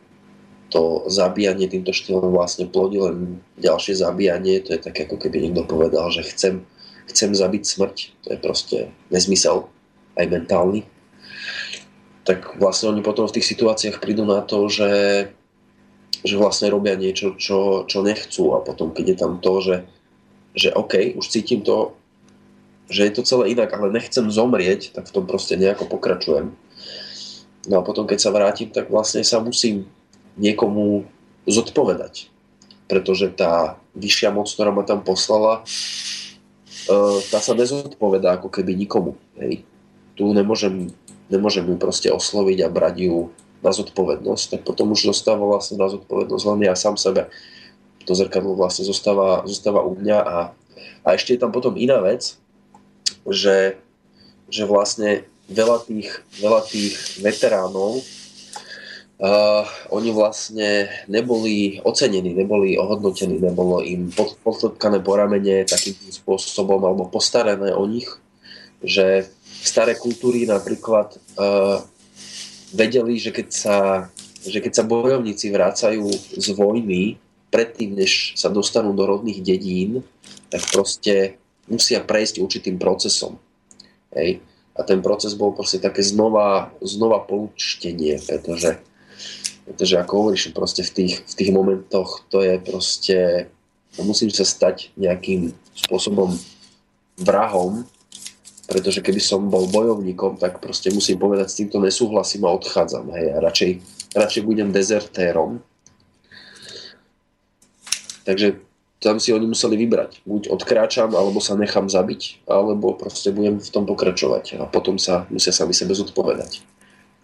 to zabíjanie týmto štýlom vlastne plodí len ďalšie zabíjanie. To je tak, ako keby niekto povedal, že chcem, chcem zabiť smrť. To je proste nezmysel, aj mentálny. Tak vlastne oni potom v tých situáciách prídu na to, že že vlastne robia niečo, čo, čo nechcú a potom, keď je tam to, že, že OK, už cítim to, že je to celé inak, ale nechcem zomrieť, tak v tom proste nejako pokračujem. No a potom, keď sa vrátim, tak vlastne sa musím niekomu zodpovedať. Pretože tá vyššia moc, ktorá ma tam poslala, e, tá sa nezodpovedá ako keby nikomu. Hej. Tu nemôžem, nemôžem ju proste osloviť a brať ju na zodpovednosť, tak potom už zostáva vlastne na zodpovednosť len ja sám sebe. To zrkadlo vlastne zostáva, zostáva u mňa a, a ešte je tam potom iná vec, že, že vlastne veľa tých, veľa tých veteránov Uh, oni vlastne neboli ocenení, neboli ohodnotení, nebolo im pod, podtlpkané po ramene takým spôsobom alebo postarané o nich, že staré kultúry napríklad uh, vedeli, že keď sa, že keď sa bojovníci vrácajú z vojny, predtým, než sa dostanú do rodných dedín, tak proste musia prejsť určitým procesom. Hej. A ten proces bol proste také znova, znova poučtenie, pretože, pretože ako hovoríš, proste v tých, v tých momentoch to je proste, no musím sa stať nejakým spôsobom vrahom, pretože keby som bol bojovníkom, tak proste musím povedať, s týmto nesúhlasím a odchádzam. Hej, a radšej, radšej budem dezertérom. Takže tam si oni museli vybrať. Buď odkráčam, alebo sa nechám zabiť, alebo proste budem v tom pokračovať. A potom sa musia sami sebe zodpovedať.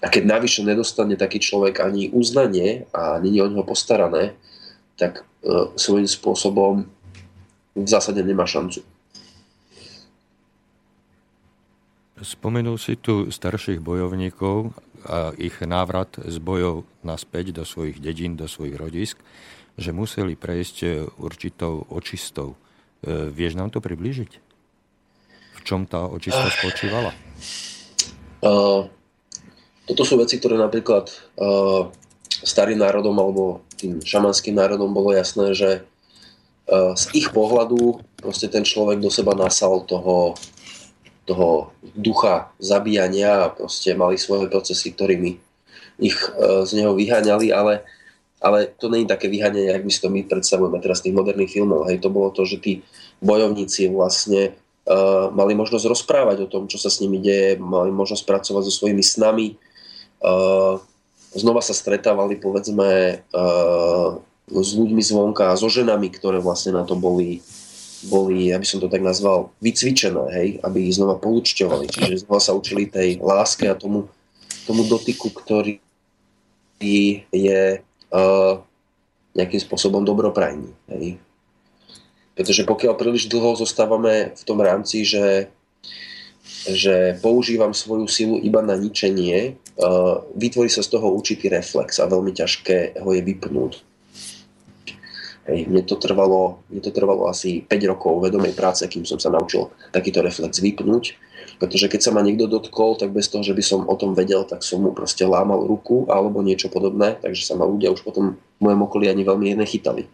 a keď navyše nedostane taký človek ani uznanie a není o neho postarané, tak uh, svojím spôsobom v zásade nemá šancu. Spomenul si tu starších bojovníkov a ich návrat z bojov naspäť do svojich dedín, do svojich rodisk, že museli prejsť určitou očistou. E, vieš nám to priblížiť? V čom tá očista spočívala? Uh, toto sú veci, ktoré napríklad uh, starým národom alebo tým šamanským národom bolo jasné, že uh, z ich pohľadu proste ten človek do seba nasal toho toho ducha zabíjania a proste mali svoje procesy, ktorými ich e, z neho vyháňali, ale, ale to není také vyháňanie, ak my si to my predstavujeme teraz tých moderných filmov. Hej, to bolo to, že tí bojovníci vlastne uh, mali možnosť rozprávať o tom, čo sa s nimi deje, mali možnosť pracovať so svojimi snami, uh, znova sa stretávali povedzme uh, s ľuďmi zvonka a so ženami, ktoré vlastne na to boli boli, aby som to tak nazval, vycvičené, hej, aby ich znova poučťovali. Čiže znova sa učili tej láske a tomu, tomu dotyku, ktorý je uh, nejakým spôsobom dobroprajný. Hej. Pretože pokiaľ príliš dlho zostávame v tom rámci, že, že používam svoju silu iba na ničenie, uh, vytvorí sa z toho určitý reflex a veľmi ťažké ho je vypnúť. Hej, mne, to trvalo, mne to trvalo asi 5 rokov vedomej práce, kým som sa naučil takýto reflex vypnúť. Pretože keď sa ma niekto dotkol, tak bez toho, že by som o tom vedel, tak som mu proste lámal ruku alebo niečo podobné, takže sa ma ľudia už potom v mojom okolí ani veľmi nechytali.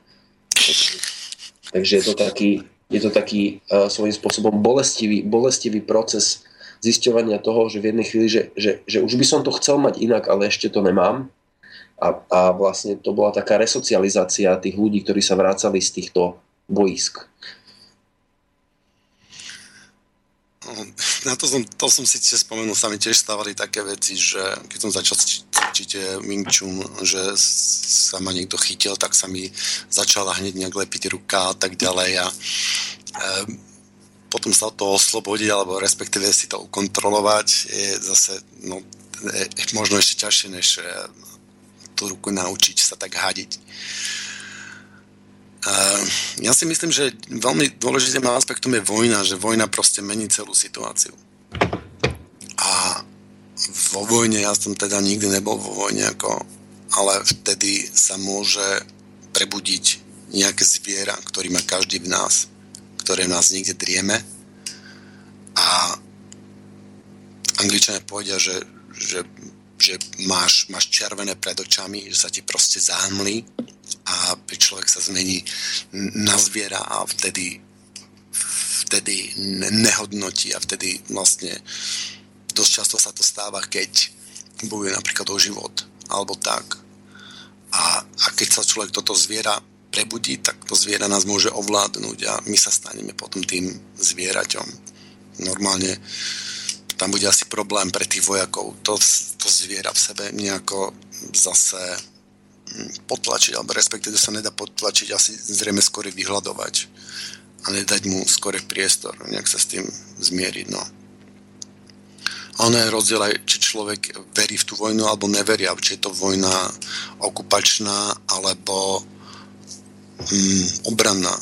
Takže je to taký, je to taký uh, svojím spôsobom bolestivý, bolestivý proces zisťovania toho, že v jednej chvíli, že, že, že už by som to chcel mať inak, ale ešte to nemám a, a vlastne to bola taká resocializácia tých ľudí, ktorí sa vrácali z týchto boisk. No, na to som, to som si spomenul, sa mi tiež stávali také veci, že keď som začal cvičiť eh, Wing Chun, že sa ma niekto chytil, tak sa mi začala hneď nejak lepiť ruka a tak ďalej a e, potom sa to oslobodiť, alebo respektíve si to ukontrolovať je zase no, je, možno ešte ťažšie, než tú ruku naučiť sa tak hadiť. Ja si myslím, že veľmi dôležitým aspektom je vojna, že vojna proste mení celú situáciu. A vo vojne, ja som teda nikdy nebol vo vojne, ako, ale vtedy sa môže prebudiť nejaké zviera, ktorý má každý v nás, ktoré v nás niekde drieme a angličania povedia, že, že že máš, máš červené pred očami, že sa ti proste zahmlí a človek sa zmení na zviera a vtedy vtedy nehodnotí a vtedy vlastne dosť často sa to stáva, keď bojuje napríklad o život alebo tak. A, a keď sa človek toto zviera prebudí, tak to zviera nás môže ovládnuť a my sa staneme potom tým zvieraťom. Normálne tam bude asi problém pre tých vojakov to, to zviera v sebe nejako zase potlačiť, alebo respektíve sa nedá potlačiť, asi zrejme skôr vyhľadovať a nedať mu skôr priestor, nejak sa s tým zmieriť, no. A ono je rozdiel aj, či človek verí v tú vojnu alebo neverí, či je to vojna okupačná alebo mm, obranná.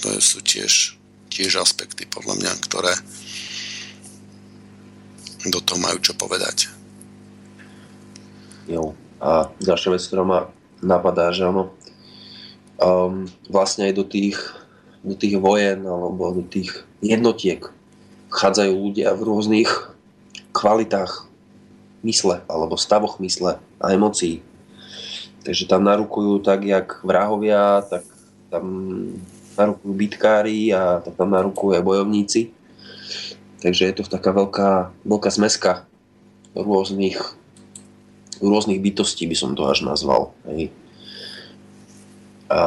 To sú tiež, tiež aspekty, podľa mňa, ktoré do toho majú čo povedať. Jo. A ďalšia vec, ktorá ma napadá, že ono um, vlastne aj do tých, do tých vojen alebo do tých jednotiek vchádzajú ľudia v rôznych kvalitách mysle alebo stavoch mysle a emócií. Takže tam narukujú tak, jak vrahovia, tak tam narukujú bitkári a tak tam narukujú aj bojovníci. Takže je to taká veľká, veľká zmeska rôznych, rôznych bytostí, by som to až nazval. Hej. A,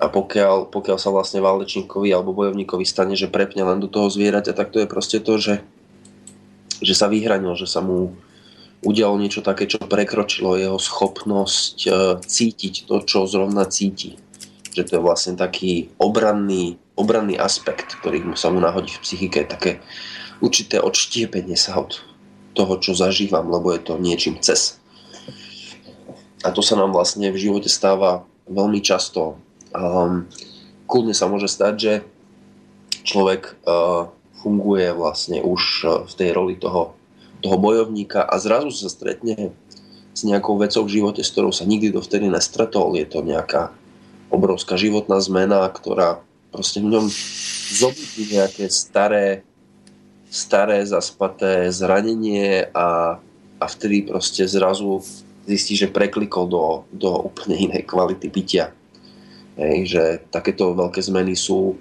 a pokiaľ, pokiaľ sa vlastne válečníkovi alebo bojovníkovi stane, že prepne len do toho zvieraťa, tak to je proste to, že, že sa vyhranil, že sa mu udialo niečo také, čo prekročilo jeho schopnosť e, cítiť to, čo zrovna cíti. Že to je vlastne taký obranný obranný aspekt, ktorý sa mu nahodí v psychike, také určité odštiepenie sa od toho, čo zažívam, lebo je to niečím cez. A to sa nám vlastne v živote stáva veľmi často. Um, kľudne sa môže stať, že človek uh, funguje vlastne už uh, v tej roli toho, toho bojovníka a zrazu sa stretne s nejakou vecou v živote, s ktorou sa nikdy dovtedy nestretol. Je to nejaká obrovská životná zmena, ktorá proste v ňom zobudí nejaké staré, staré zaspaté zranenie a, a vtedy proste zrazu zistí, že preklikol do, do úplne inej kvality bytia. Hej, že takéto veľké zmeny sú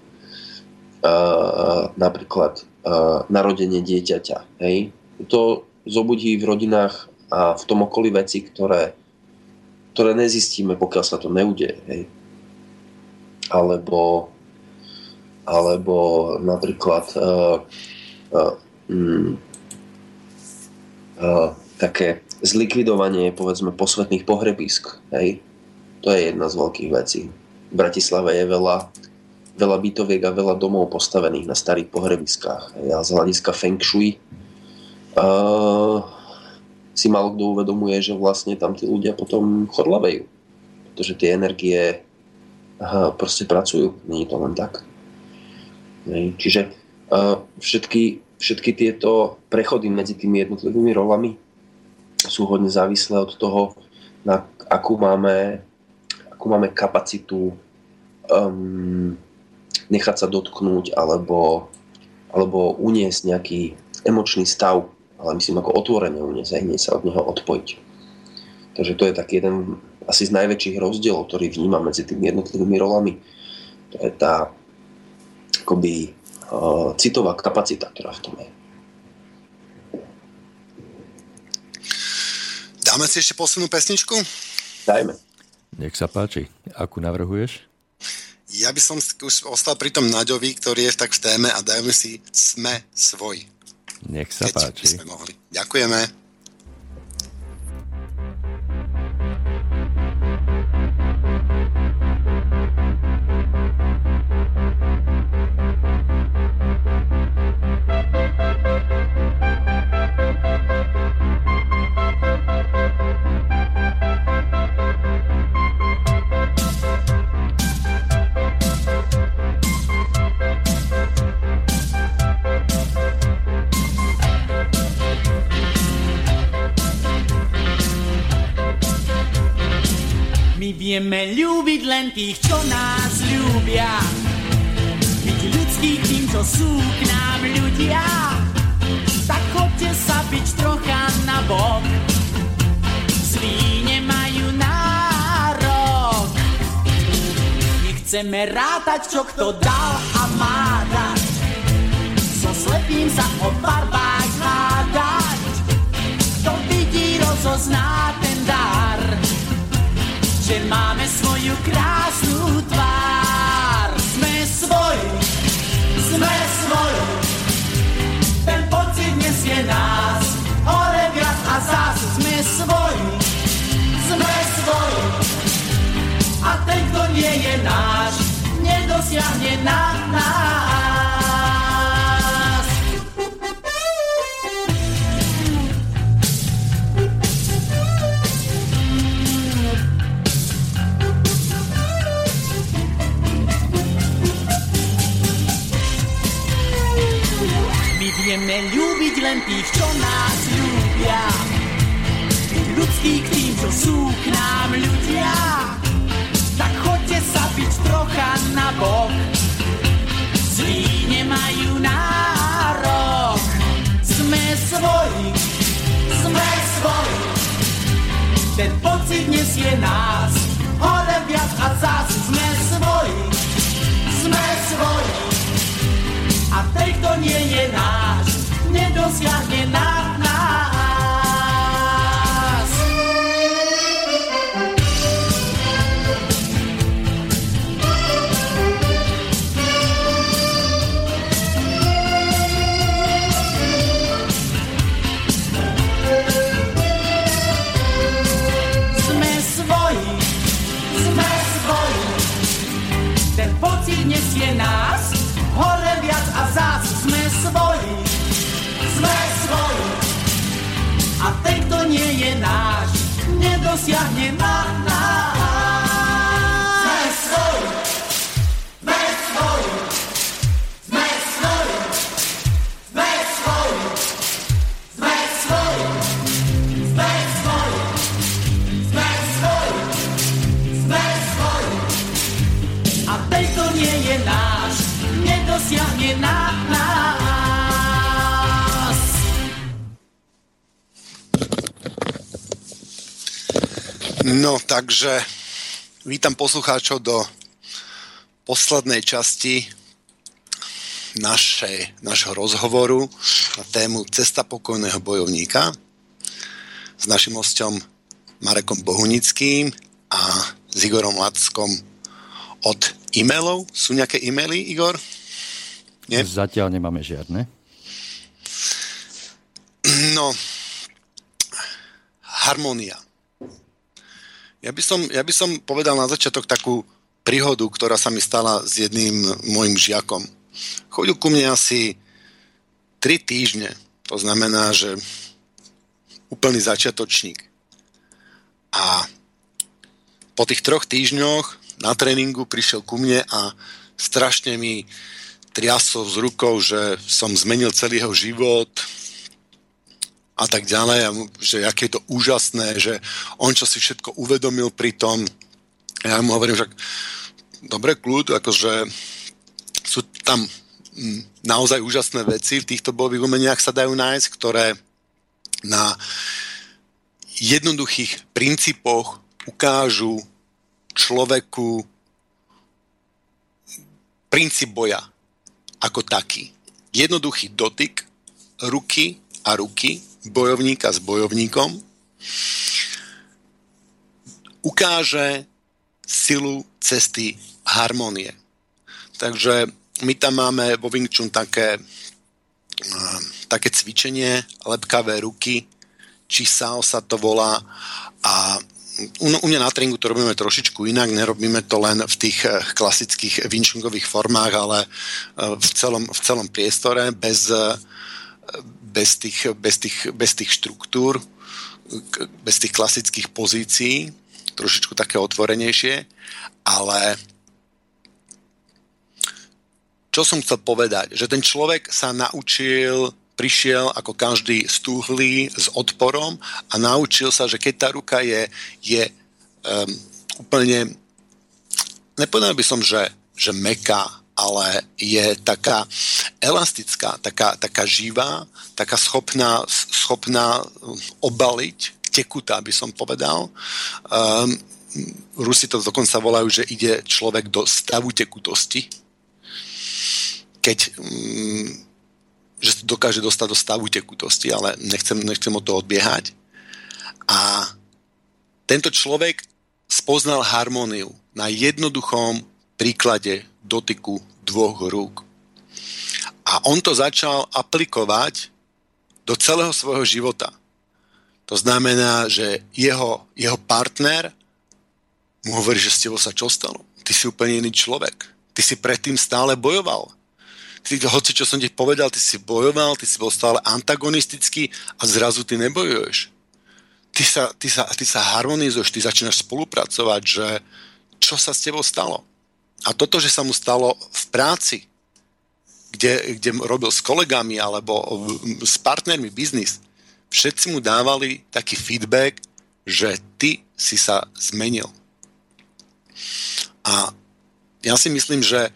uh, napríklad uh, narodenie dieťaťa. Hej. To zobudí v rodinách a v tom okolí veci, ktoré, ktoré nezistíme, pokiaľ sa to neudeje. Hej. Alebo, alebo napríklad uh, uh, um, uh, také zlikvidovanie povedzme posvetných pohrebísk. Hej. To je jedna z veľkých vecí. V Bratislave je veľa, veľa bytoviek a veľa domov postavených na starých pohrebiskách. Hej. A z hľadiska Feng Shui uh, si malo kto uvedomuje, že vlastne tam tí ľudia potom chorlavejú. Pretože tie energie aha, proste pracujú. Není to len tak. Čiže uh, všetky, všetky tieto prechody medzi tými jednotlivými rolami sú hodne závislé od toho, na akú máme, akú máme kapacitu um, nechať sa dotknúť alebo, alebo uniesť nejaký emočný stav ale myslím ako otvorene uniesť, hneď sa od neho odpojiť. Takže to je taký jeden asi z najväčších rozdielov, ktorý vnímam medzi tými jednotlivými rolami. To je tá akoby uh, citová kapacita, ktorá v tom je. Dáme si ešte poslednú pesničku? Dajme. Nech sa páči. Akú navrhuješ? Ja by som už ostal pri tom Naďovi, ktorý je tak v téme a dajme si Sme svoj. Nech sa Keď páči. Sme mohli. Ďakujeme. Len tých, čo nás ľúbia. Byť ľudských tým, čo sú k nám ľudia. Tak chodte sa byť trocha na bok. Zlí nemajú nárok. Nechceme rátať, čo kto dal a má dať. So slepým sa o barbách hádať. Kto vidí, rozozná že máme svoju krásnu tvár. Sme svoji, sme svoji, ten pocit nesie nás, hore viac a zás sme svoji, sme svoji. A ten, kto nie je náš, nedosiahne na nás. Ľúbiť len tých, čo nás ľúbia. Ľudský k tým, čo sú k nám ľudia. Tak chodte sa byť trocha na bok. Zlí nemajú nárok. Sme svoji, sme svoji. Ten pocit nesie nás. Hore viac a zás sme svoji, sme svoji. A ten, kto nie je náš, nedosiahne nás. distanciar de nada. Takže vítam poslucháčov do poslednej časti našej, našho rozhovoru na tému Cesta pokojného bojovníka s našim hostom Marekom Bohunickým a s Igorom Lackom od e-mailov. Sú nejaké e-maily, Igor? Nie? Zatiaľ nemáme žiadne. No, harmonia. Ja by, som, ja by som povedal na začiatok takú príhodu, ktorá sa mi stala s jedným môjim žiakom. Chodil ku mne asi 3 týždne, to znamená, že úplný začiatočník. A po tých troch týždňoch na tréningu prišiel ku mne a strašne mi triasol z rukou, že som zmenil celý jeho život, a tak ďalej, že aké je to úžasné, že on čo si všetko uvedomil pri tom. Ja mu hovorím, že dobre, kľud, akože sú tam mm, naozaj úžasné veci v týchto bojových umeniach sa dajú nájsť, ktoré na jednoduchých princípoch ukážu človeku princíp boja ako taký. Jednoduchý dotyk ruky a ruky bojovníka s bojovníkom, ukáže silu cesty harmonie. Takže my tam máme vo Wing Chun také, také cvičenie, lepkavé ruky, či Sao sa to volá a u, u mňa na tréningu to robíme trošičku inak, nerobíme to len v tých eh, klasických vinčungových formách, ale eh, v celom, v celom priestore, bez, eh, bez tých, bez tých, bez tých štruktúr, bez tých klasických pozícií, trošičku také otvorenejšie, ale čo som chcel povedať, že ten človek sa naučil, prišiel ako každý stúhlý s odporom a naučil sa, že keď tá ruka je, je um, úplne, nepovedal by som, že, že meká, ale je taká elastická, taká, taká živá, taká schopná, schopná obaliť, tekutá by som povedal. Um, Rusi to dokonca volajú, že ide človek do stavu tekutosti, keď um, že dokáže dostať do stavu tekutosti, ale nechcem, nechcem o to odbiehať. A tento človek spoznal harmóniu na jednoduchom príklade dotyku dvoch rúk. A on to začal aplikovať do celého svojho života. To znamená, že jeho, jeho partner mu hovorí, že s tebou sa čo stalo? Ty si úplne iný človek. Ty si predtým stále bojoval. Ty, hoci čo som ti povedal, ty si bojoval, ty si bol stále antagonistický a zrazu ty nebojuješ. Ty sa, ty sa, ty sa harmonizuješ, ty začínaš spolupracovať, že čo sa s tebou stalo. A toto, že sa mu stalo v práci, kde, kde robil s kolegami alebo s partnermi biznis, všetci mu dávali taký feedback, že ty si sa zmenil. A ja si myslím, že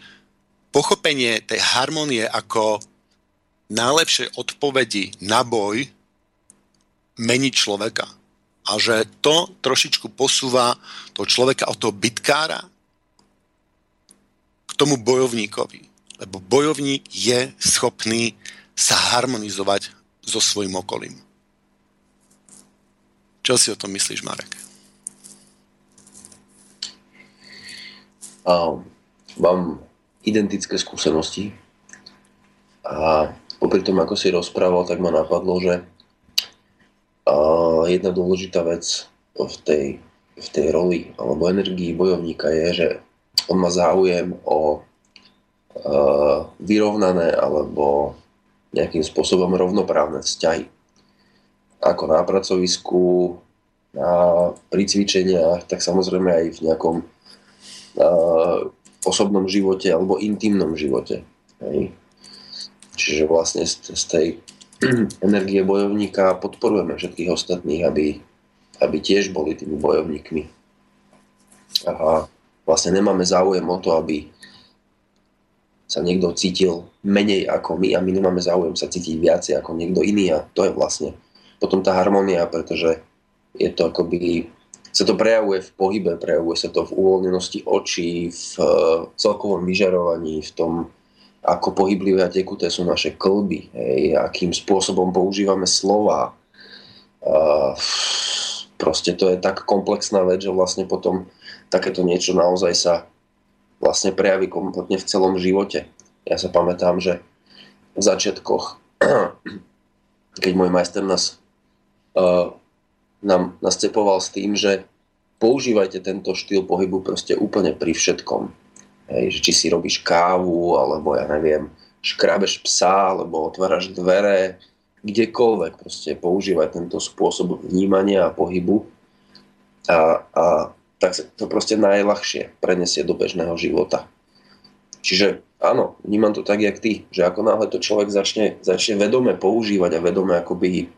pochopenie tej harmonie ako najlepšej odpovedi na boj mení človeka. A že to trošičku posúva toho človeka od toho bitkára tomu bojovníkovi. Lebo bojovník je schopný sa harmonizovať so svojím okolím. Čo si o tom myslíš, Marek? A mám identické skúsenosti a popri tom, ako si rozprával, tak ma napadlo, že a jedna dôležitá vec v tej, v tej roli alebo energii bojovníka je, že on má záujem o uh, vyrovnané alebo nejakým spôsobom rovnoprávne vzťahy. Ako na pracovisku, a pri cvičeniach, tak samozrejme aj v nejakom uh, osobnom živote alebo intimnom živote. Hej. Čiže vlastne z, z tej energie bojovníka podporujeme všetkých ostatných, aby, aby tiež boli tými bojovníkmi. A vlastne nemáme záujem o to, aby sa niekto cítil menej ako my a my nemáme záujem sa cítiť viacej ako niekto iný a to je vlastne potom tá harmonia, pretože je to akoby sa to prejavuje v pohybe, prejavuje sa to v uvoľnenosti očí, v celkovom vyžarovaní, v tom, ako pohyblivé a tekuté sú naše klby, hej, akým spôsobom používame slova. Uh, proste to je tak komplexná vec, že vlastne potom takéto niečo naozaj sa vlastne prejaví kompletne v celom živote. Ja sa pamätám, že v začiatkoch, keď môj majster nás, uh, nám nascepoval s tým, že používajte tento štýl pohybu proste úplne pri všetkom. Hej, či si robíš kávu, alebo ja neviem, škrabeš psa, alebo otváraš dvere, kdekoľvek proste používaj tento spôsob vnímania a pohybu a, a tak to proste najľahšie prenesie do bežného života. Čiže áno, vnímam to tak, jak ty, že ako náhle to človek začne, začne vedome používať a vedome akoby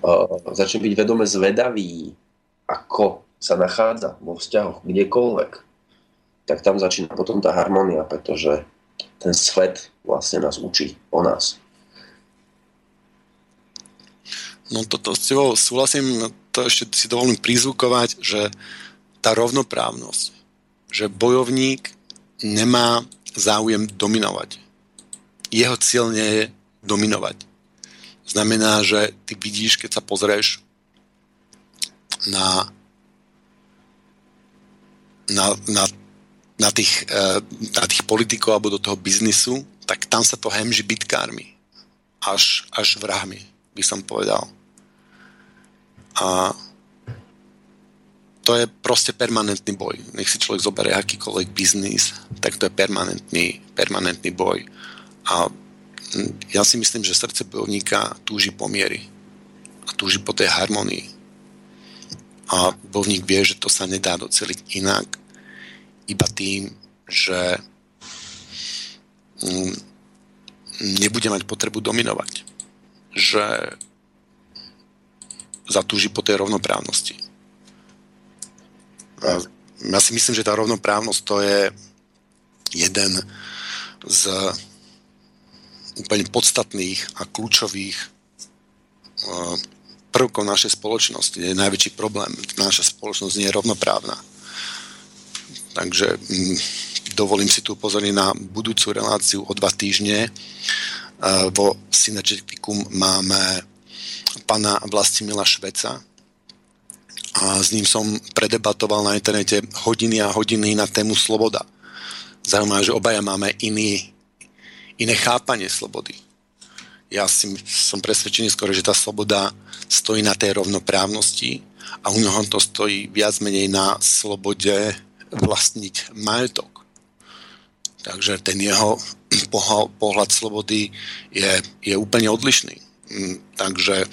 uh, začne byť vedome zvedavý, ako sa nachádza vo vzťahoch kdekoľvek, tak tam začína potom tá harmonia, pretože ten svet vlastne nás učí o nás. No toto s tebou súhlasím, to ešte si dovolím prizvukovať, že tá rovnoprávnosť, že bojovník nemá záujem dominovať. Jeho cieľ nie je dominovať. Znamená, že ty vidíš, keď sa pozrieš na, na, na, na, tých, eh, na tých politikov alebo do toho biznisu, tak tam sa to hemží bitkármi. Až, až vrahmi, by som povedal. A to je proste permanentný boj. Nech si človek zoberie akýkoľvek biznis, tak to je permanentný, permanentný boj. A ja si myslím, že srdce bojovníka túži po miery a túži po tej harmonii. A bojovník vie, že to sa nedá doceliť inak, iba tým, že mm, nebude mať potrebu dominovať. Že zatúži po tej rovnoprávnosti ja si myslím, že tá rovnoprávnosť to je jeden z úplne podstatných a kľúčových uh, prvkov našej spoločnosti. Je najväčší problém. Naša spoločnosť nie je rovnoprávna. Takže mm, dovolím si tu upozorniť na budúcu reláciu o dva týždne. Uh, vo Synergeticum máme pana Vlastimila Šveca, a s ním som predebatoval na internete hodiny a hodiny na tému sloboda. Zaujímavé, že obaja máme iný, iné chápanie slobody. Ja si, som presvedčený skoro, že tá sloboda stojí na tej rovnoprávnosti a u neho to stojí viac menej na slobode vlastniť majetok. Takže ten jeho pohľad slobody je, je úplne odlišný. Mm, takže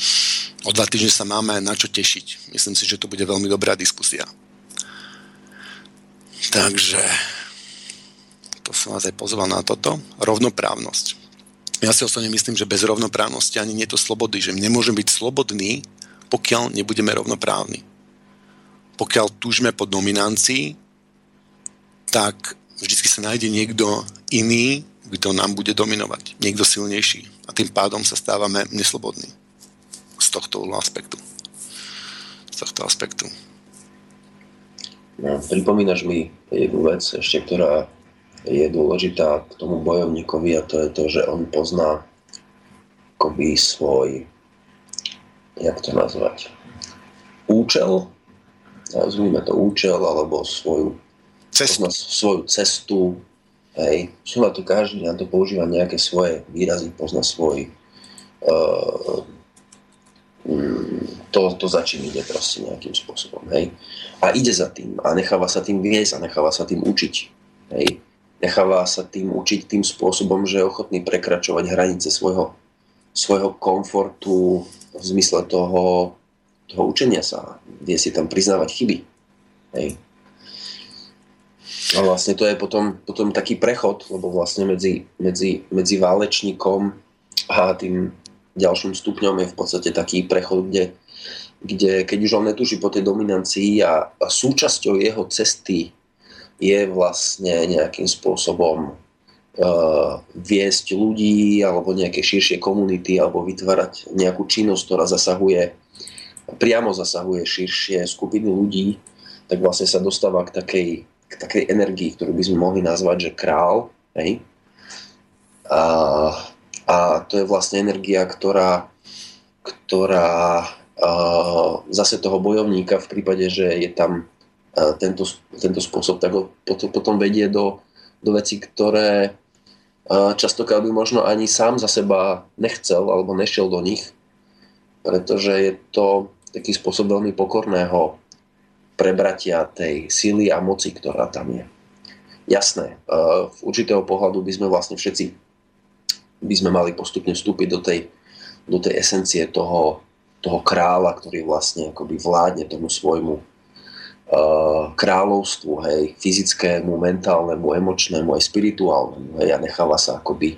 o dva týždne sa máme na čo tešiť. Myslím si, že to bude veľmi dobrá diskusia. Takže to som vás aj pozval na toto. Rovnoprávnosť. Ja si osobne myslím, že bez rovnoprávnosti ani nie je to slobody, že nemôžeme byť slobodní, pokiaľ nebudeme rovnoprávni. Pokiaľ túžime po dominancii, tak vždy sa nájde niekto iný, kto nám bude dominovať. Niekto silnejší. A tým pádom sa stávame neslobodní. Z tohto aspektu. Z tohto aspektu. No, pripomínaš mi jednu vec ešte, ktorá je dôležitá k tomu bojovníkovi a to je to, že on pozná akoby svoj, jak to nazvať, účel, nazvime to účel, alebo svoju, cestu. svoju cestu, Hej, na to každý, na to používa nejaké svoje výrazy, pozná svoj uh, to, to za ide proste nejakým spôsobom, hej. A ide za tým a necháva sa tým viesť a necháva sa tým učiť, hej. Necháva sa tým učiť tým spôsobom, že je ochotný prekračovať hranice svojho, svojho komfortu v zmysle toho, toho učenia sa, vie si tam priznávať chyby. Hej. A vlastne to je potom, potom taký prechod, lebo vlastne medzi, medzi, medzi válečníkom a tým ďalším stupňom je v podstate taký prechod, kde, kde keď už on netuší po tej dominancii a, a súčasťou jeho cesty je vlastne nejakým spôsobom uh, viesť ľudí alebo nejaké širšie komunity alebo vytvárať nejakú činnosť, ktorá zasahuje priamo zasahuje širšie skupiny ľudí, tak vlastne sa dostáva k takej, k takej energii, ktorú by sme mohli nazvať, že král. Hej? A, a to je vlastne energia, ktorá, ktorá uh, zase toho bojovníka v prípade, že je tam uh, tento, tento spôsob, tak ho potom, potom vedie do, do vecí, ktoré uh, častokrát by možno ani sám za seba nechcel alebo nešiel do nich, pretože je to taký spôsob veľmi pokorného prebratia tej síly a moci, ktorá tam je. Jasné, v určitého pohľadu by sme vlastne všetci by sme mali postupne vstúpiť do tej, do tej esencie toho, toho kráľa, ktorý vlastne akoby vládne tomu svojmu uh, kráľovstvu, hej, fyzickému, mentálnemu, emočnému, aj spirituálnemu, hej, a necháva sa akoby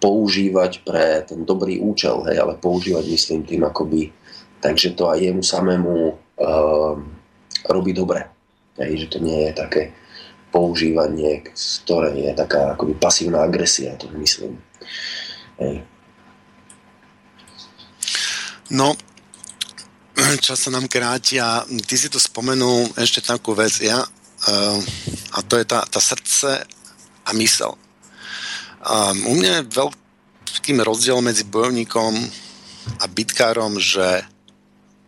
používať pre ten dobrý účel, hej, ale používať myslím tým akoby, takže to aj jemu samému uh, robí dobre. Hej, že to nie je také používanie, ktoré je taká akoby pasívna agresia, to myslím. Hej. No, čas sa nám kráti a ty si tu spomenul ešte takú vec, ja, uh, a to je tá, tá srdce a mysel. Um, u mňa je veľkým rozdiel medzi bojovníkom a bitkárom, že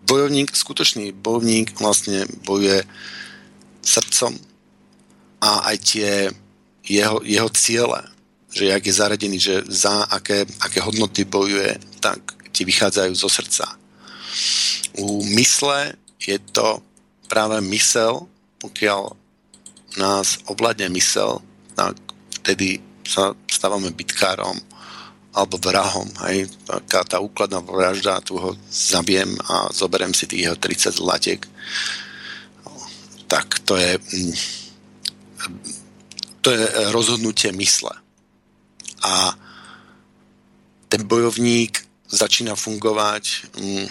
bojovník, skutočný bojovník vlastne bojuje srdcom a aj tie jeho, jeho ciele, že jak je zaradený, že za aké, aké hodnoty bojuje, tak ti vychádzajú zo srdca. U mysle je to práve mysel, pokiaľ nás ovládne mysel, tak vtedy sa stávame bitkárom alebo vrahom. Hej. Taká tá úkladná vražda, tu ho zabijem a zoberiem si tých jeho 30 zlatiek. Tak to je mm, to je rozhodnutie mysle. A ten bojovník začína fungovať mm,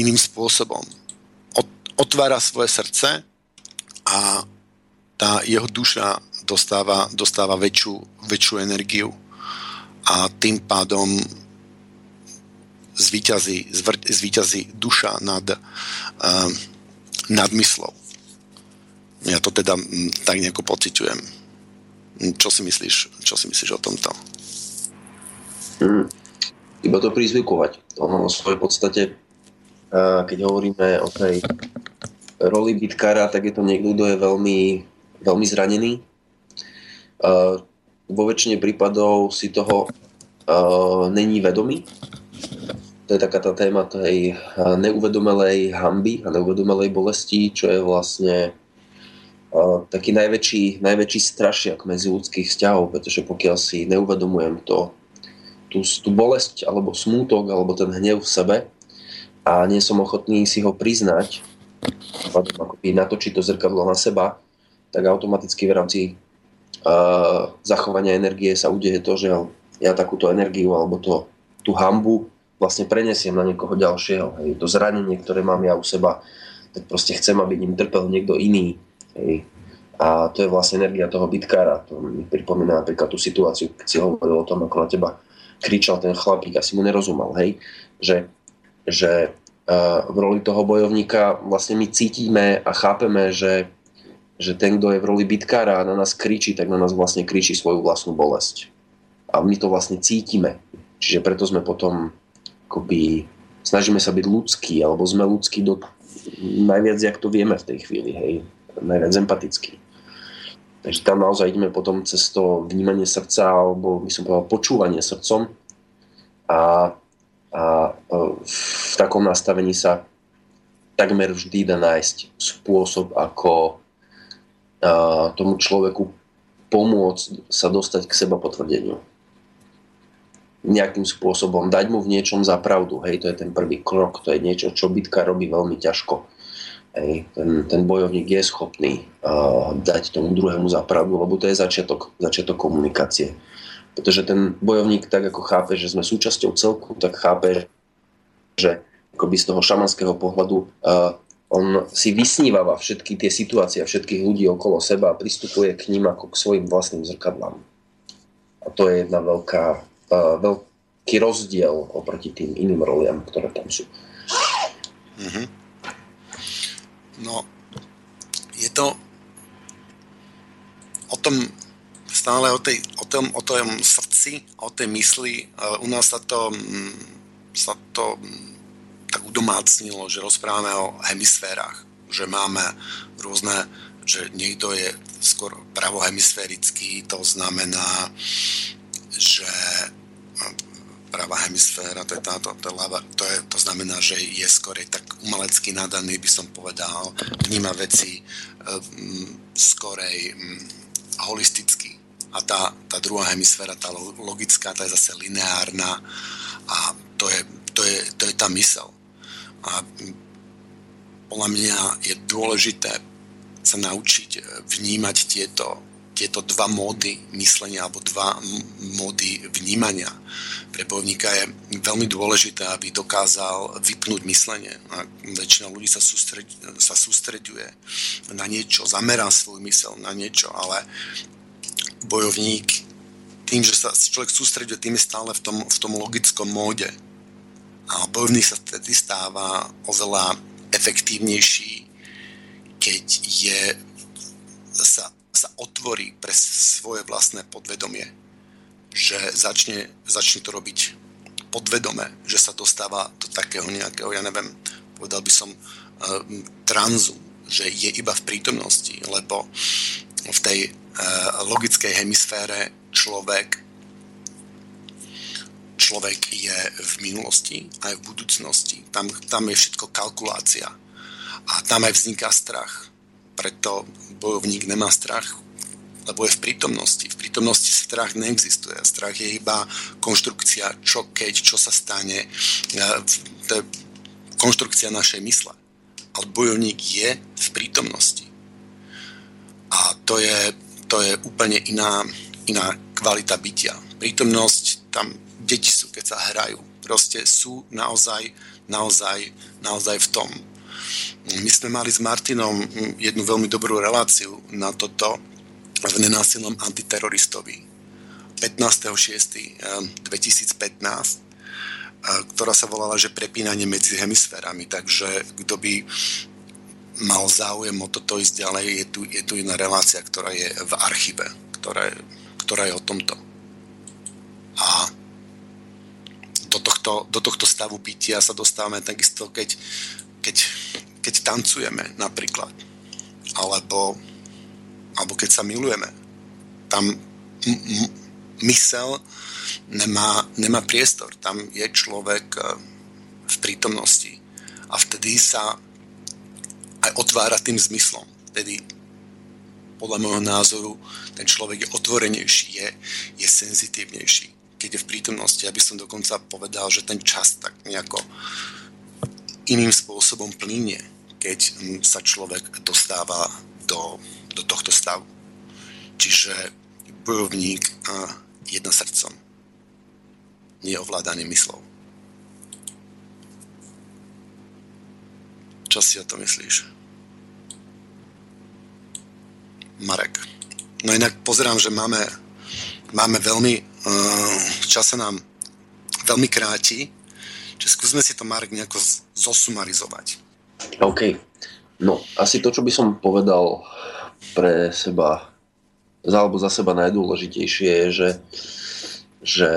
iným spôsobom. Otvára svoje srdce a tá jeho duša dostáva, dostáva väčšiu, väčšiu energiu a tým pádom zvíťazí, zvíťazí duša nad, uh, nad myslou. Ja to teda tak nejako pociťujem. Čo si myslíš, čo si myslíš o tomto? Hmm iba to prizvykovať. Ono vo svojej podstate, keď hovoríme o tej roli bitkára, tak je to niekto, kto je veľmi, veľmi zranený. Vo väčšine prípadov si toho není vedomý. To je taká tá téma tej neuvedomelej hamby a neuvedomelej bolesti, čo je vlastne taký najväčší, najväčší strašiak medzi ľudských vzťahov, pretože pokiaľ si neuvedomujem to, tú, tú bolesť alebo smútok alebo ten hnev v sebe a nie som ochotný si ho priznať akoby natočiť to zrkadlo na seba, tak automaticky v rámci uh, zachovania energie sa udeje to, že ja takúto energiu alebo to, tú hambu vlastne prenesiem na niekoho ďalšieho. Hej. To zranenie, ktoré mám ja u seba, tak proste chcem, aby ním trpel niekto iný. Hej. A to je vlastne energia toho bitkára. To mi pripomína napríklad tú situáciu, keď si hovoril o tom, ako na teba kričal ten chlapík, asi mu nerozumel, hej, že, že uh, v roli toho bojovníka vlastne my cítime a chápeme, že, že ten, kto je v roli bitkára a na nás kričí, tak na nás vlastne kričí svoju vlastnú bolesť. A my to vlastne cítime. Čiže preto sme potom akoby, snažíme sa byť ľudskí, alebo sme ľudskí do najviac, jak to vieme v tej chvíli, hej, najviac empatickí. Takže tam naozaj ideme potom cez to vnímanie srdca alebo by som povedal počúvanie srdcom a, a e, v takom nastavení sa takmer vždy dá nájsť spôsob, ako a, tomu človeku pomôcť sa dostať k seba potvrdeniu. nejakým spôsobom dať mu v niečom za pravdu. Hej, to je ten prvý krok, to je niečo, čo bitka robí veľmi ťažko. Ten, ten bojovník je schopný uh, dať tomu druhému za pravdu, lebo to je začiatok, začiatok komunikácie. Pretože ten bojovník tak ako chápe, že sme súčasťou celku, tak chápe, že akoby z toho šamanského pohľadu uh, on si vysnívala všetky tie situácie a všetkých ľudí okolo seba a pristupuje k ním ako k svojim vlastným zrkadlám. A to je jedna veľká, uh, veľký rozdiel oproti tým iným roliam, ktoré tam sú. Mm-hmm. No, je to o tom stále o, tej, o, tom, o tom srdci, o tej mysli. U nás sa to, mm, sa to tak udomácnilo, že rozprávame o hemisférach, že máme rôzne, že niekto je skôr pravohemisférický, to znamená, že pravá hemisféra, to, je táto, to, je lava, to, je, to znamená, že je skôr tak umelecky nadaný, by som povedal, vníma veci um, skorej um, holisticky. A tá, tá druhá hemisféra, tá logická, tá je zase lineárna a to je, to je, to je tá mysel. A podľa mňa je dôležité sa naučiť e, vnímať tieto, tieto dva módy myslenia alebo dva módy vnímania. Pre bojovníka je veľmi dôležité, aby dokázal vypnúť myslenie. A väčšina ľudí sa, sústreď, sa sústreďuje na niečo, zamerá svoj mysel na niečo, ale bojovník tým, že sa človek sústreďuje, tým je stále v tom, v tom logickom móde a bojovník sa vtedy stáva oveľa efektívnejší, keď je, sa, sa otvorí pre svoje vlastné podvedomie. Že začne, začne to robiť podvedome, že sa dostáva do takého nejakého, ja neviem, povedal by som, uh, tranzu, že je iba v prítomnosti, lebo v tej uh, logickej hemisfére človek človek je v minulosti aj v budúcnosti. Tam, tam je všetko kalkulácia. A tam aj vzniká strach. Preto bojovník nemá strach, lebo je v prítomnosti. V prítomnosti strach neexistuje. Strach je iba konštrukcia, čo keď, čo sa stane. E, to je konštrukcia našej mysle. Ale bojovník je v prítomnosti. A to je, to je úplne iná, iná kvalita bytia. Prítomnosť tam deti sú, keď sa hrajú. Proste sú naozaj, naozaj, naozaj v tom. My sme mali s Martinom jednu veľmi dobrú reláciu na toto v nenásilnom antiteroristovi 15.6.2015 eh, ktorá sa volala, že prepínanie medzi hemisférami. Takže kto by mal záujem o toto ísť ďalej, je tu, je tu jedna relácia, ktorá je v archíve, ktorá je, ktorá je o tomto. A do tohto, do tohto stavu bytia sa dostávame takisto, keď, keď, keď tancujeme napríklad. Alebo, alebo keď sa milujeme. Tam m- m- mysel nemá, nemá priestor. Tam je človek e, v prítomnosti. A vtedy sa aj otvára tým zmyslom. Vtedy podľa môjho názoru ten človek je otvorenejší, je, je senzitívnejší keď je v prítomnosti. Ja by som dokonca povedal, že ten čas tak nejako iným spôsobom plíne, keď sa človek dostáva do, do tohto stavu. Čiže bojovník jedna srdcom, nie ovládaný myslou. Čo si o to myslíš? Marek. No inak pozerám, že máme, máme veľmi Ehm, čas sa nám veľmi kráti, čiže skúsme si to, Marek, nejako zosumarizovať. OK. No, asi to, čo by som povedal pre seba, alebo za seba najdôležitejšie je, že, že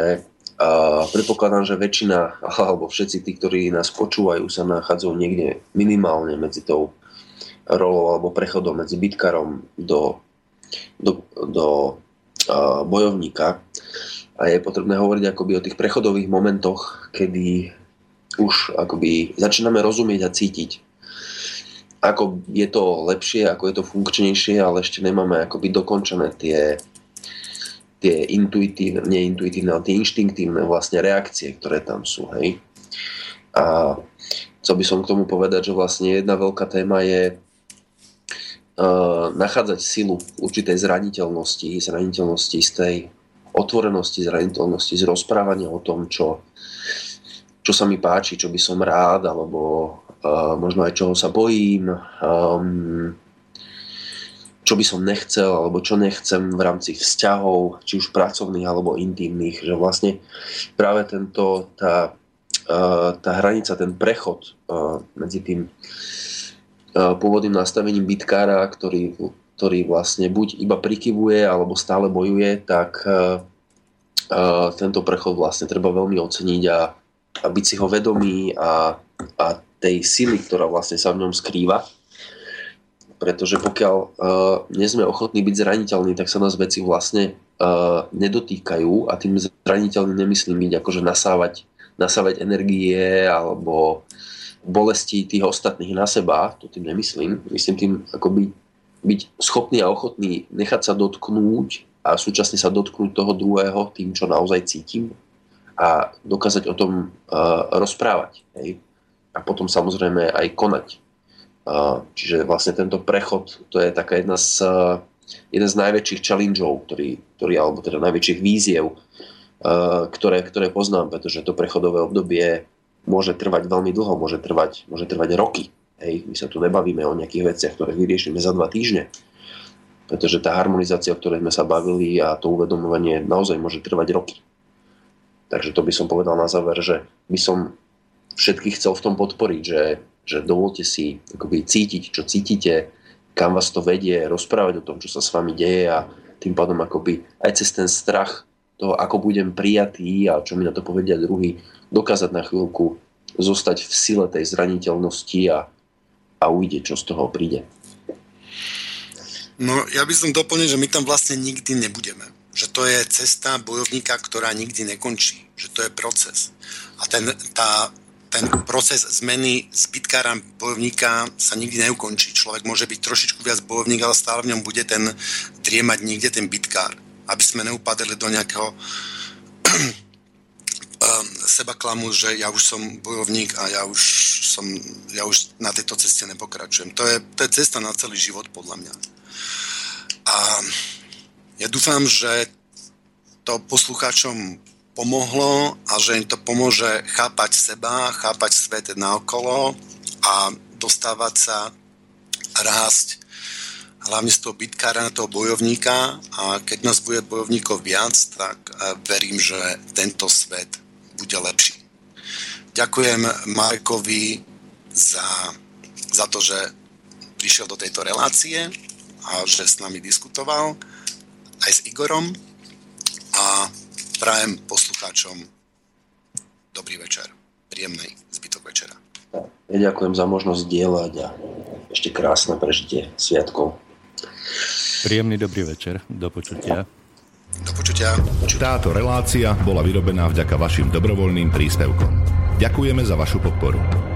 a predpokladám, že väčšina, alebo všetci tí, ktorí nás počúvajú, sa nachádzajú niekde minimálne medzi tou rolou alebo prechodom medzi bitkarom do, do, do uh, bojovníka a je potrebné hovoriť akoby o tých prechodových momentoch, kedy už akoby začíname rozumieť a cítiť, ako je to lepšie, ako je to funkčnejšie, ale ešte nemáme akoby dokončené tie, tie intuitívne, nie intuitívne, ale tie inštinktívne vlastne reakcie, ktoré tam sú. Hej. A chcel by som k tomu povedať, že vlastne jedna veľká téma je uh, nachádzať silu určitej zraniteľnosti, zraniteľnosti z tej otvorenosti, zraniteľnosti, z rozprávania o tom, čo, čo sa mi páči, čo by som rád, alebo uh, možno aj čoho sa bojím, um, čo by som nechcel, alebo čo nechcem v rámci vzťahov, či už pracovných alebo intimných, že vlastne práve tento, tá, uh, tá hranica, ten prechod uh, medzi tým uh, pôvodným nastavením bitkára, ktorý ktorý vlastne buď iba prikyvuje alebo stále bojuje, tak tento prechod vlastne treba veľmi oceniť a, a byť si ho vedomý a, a tej sily, ktorá vlastne sa v ňom skrýva. Pretože pokiaľ uh, nie sme ochotní byť zraniteľní, tak sa nás veci vlastne uh, nedotýkajú a tým zraniteľným nemyslím byť akože nasávať, nasávať energie alebo bolesti tých ostatných na seba, to tým nemyslím. Myslím tým akoby byť schopný a ochotný nechať sa dotknúť a súčasne sa dotknúť toho druhého tým, čo naozaj cítim a dokázať o tom uh, rozprávať. Hej? A potom samozrejme aj konať. Uh, čiže vlastne tento prechod, to je taká jedna z, uh, jeden z najväčších challengeov, ktorý, ktorý, alebo teda najväčších víziev, uh, ktoré, ktoré poznám, pretože to prechodové obdobie môže trvať veľmi dlho, môže trvať, môže trvať roky. Hej, my sa tu nebavíme o nejakých veciach, ktoré vyriešime za dva týždne. Pretože tá harmonizácia, o ktorej sme sa bavili a to uvedomovanie naozaj môže trvať roky. Takže to by som povedal na záver, že by som všetkých chcel v tom podporiť, že, že dovolte si akoby cítiť, čo cítite, kam vás to vedie, rozprávať o tom, čo sa s vami deje a tým pádom akoby aj cez ten strach toho, ako budem prijatý a čo mi na to povedia druhý, dokázať na chvíľku zostať v sile tej zraniteľnosti a, a ujde, čo z toho príde. No, ja by som doplnil, že my tam vlastne nikdy nebudeme. Že to je cesta bojovníka, ktorá nikdy nekončí. Že to je proces. A ten, tá, ten proces zmeny z bitkára bojovníka sa nikdy neukončí. Človek môže byť trošičku viac bojovník, ale stále v ňom bude ten driemať niekde ten bitkár. Aby sme neupadli do nejakého Ehm, seba klamu, že ja už som bojovník a ja už, som, ja už na tejto ceste nepokračujem. To je, to je cesta na celý život, podľa mňa. A ja dúfam, že to poslucháčom pomohlo a že im to pomôže chápať seba, chápať svet naokolo a dostávať sa, rásť hlavne z toho bitkára na toho bojovníka a keď nás bude bojovníkov viac, tak eh, verím, že tento svet bude lepší. Ďakujem Markovi za, za to, že prišiel do tejto relácie a že s nami diskutoval aj s Igorom a prajem poslucháčom dobrý večer, príjemný zbytok večera. Ja ďakujem za možnosť dielať a ešte krásne prežitie sviatkov. Príjemný dobrý večer, do počutia. Do počutia. Táto relácia bola vyrobená vďaka vašim dobrovoľným príspevkom. Ďakujeme za vašu podporu.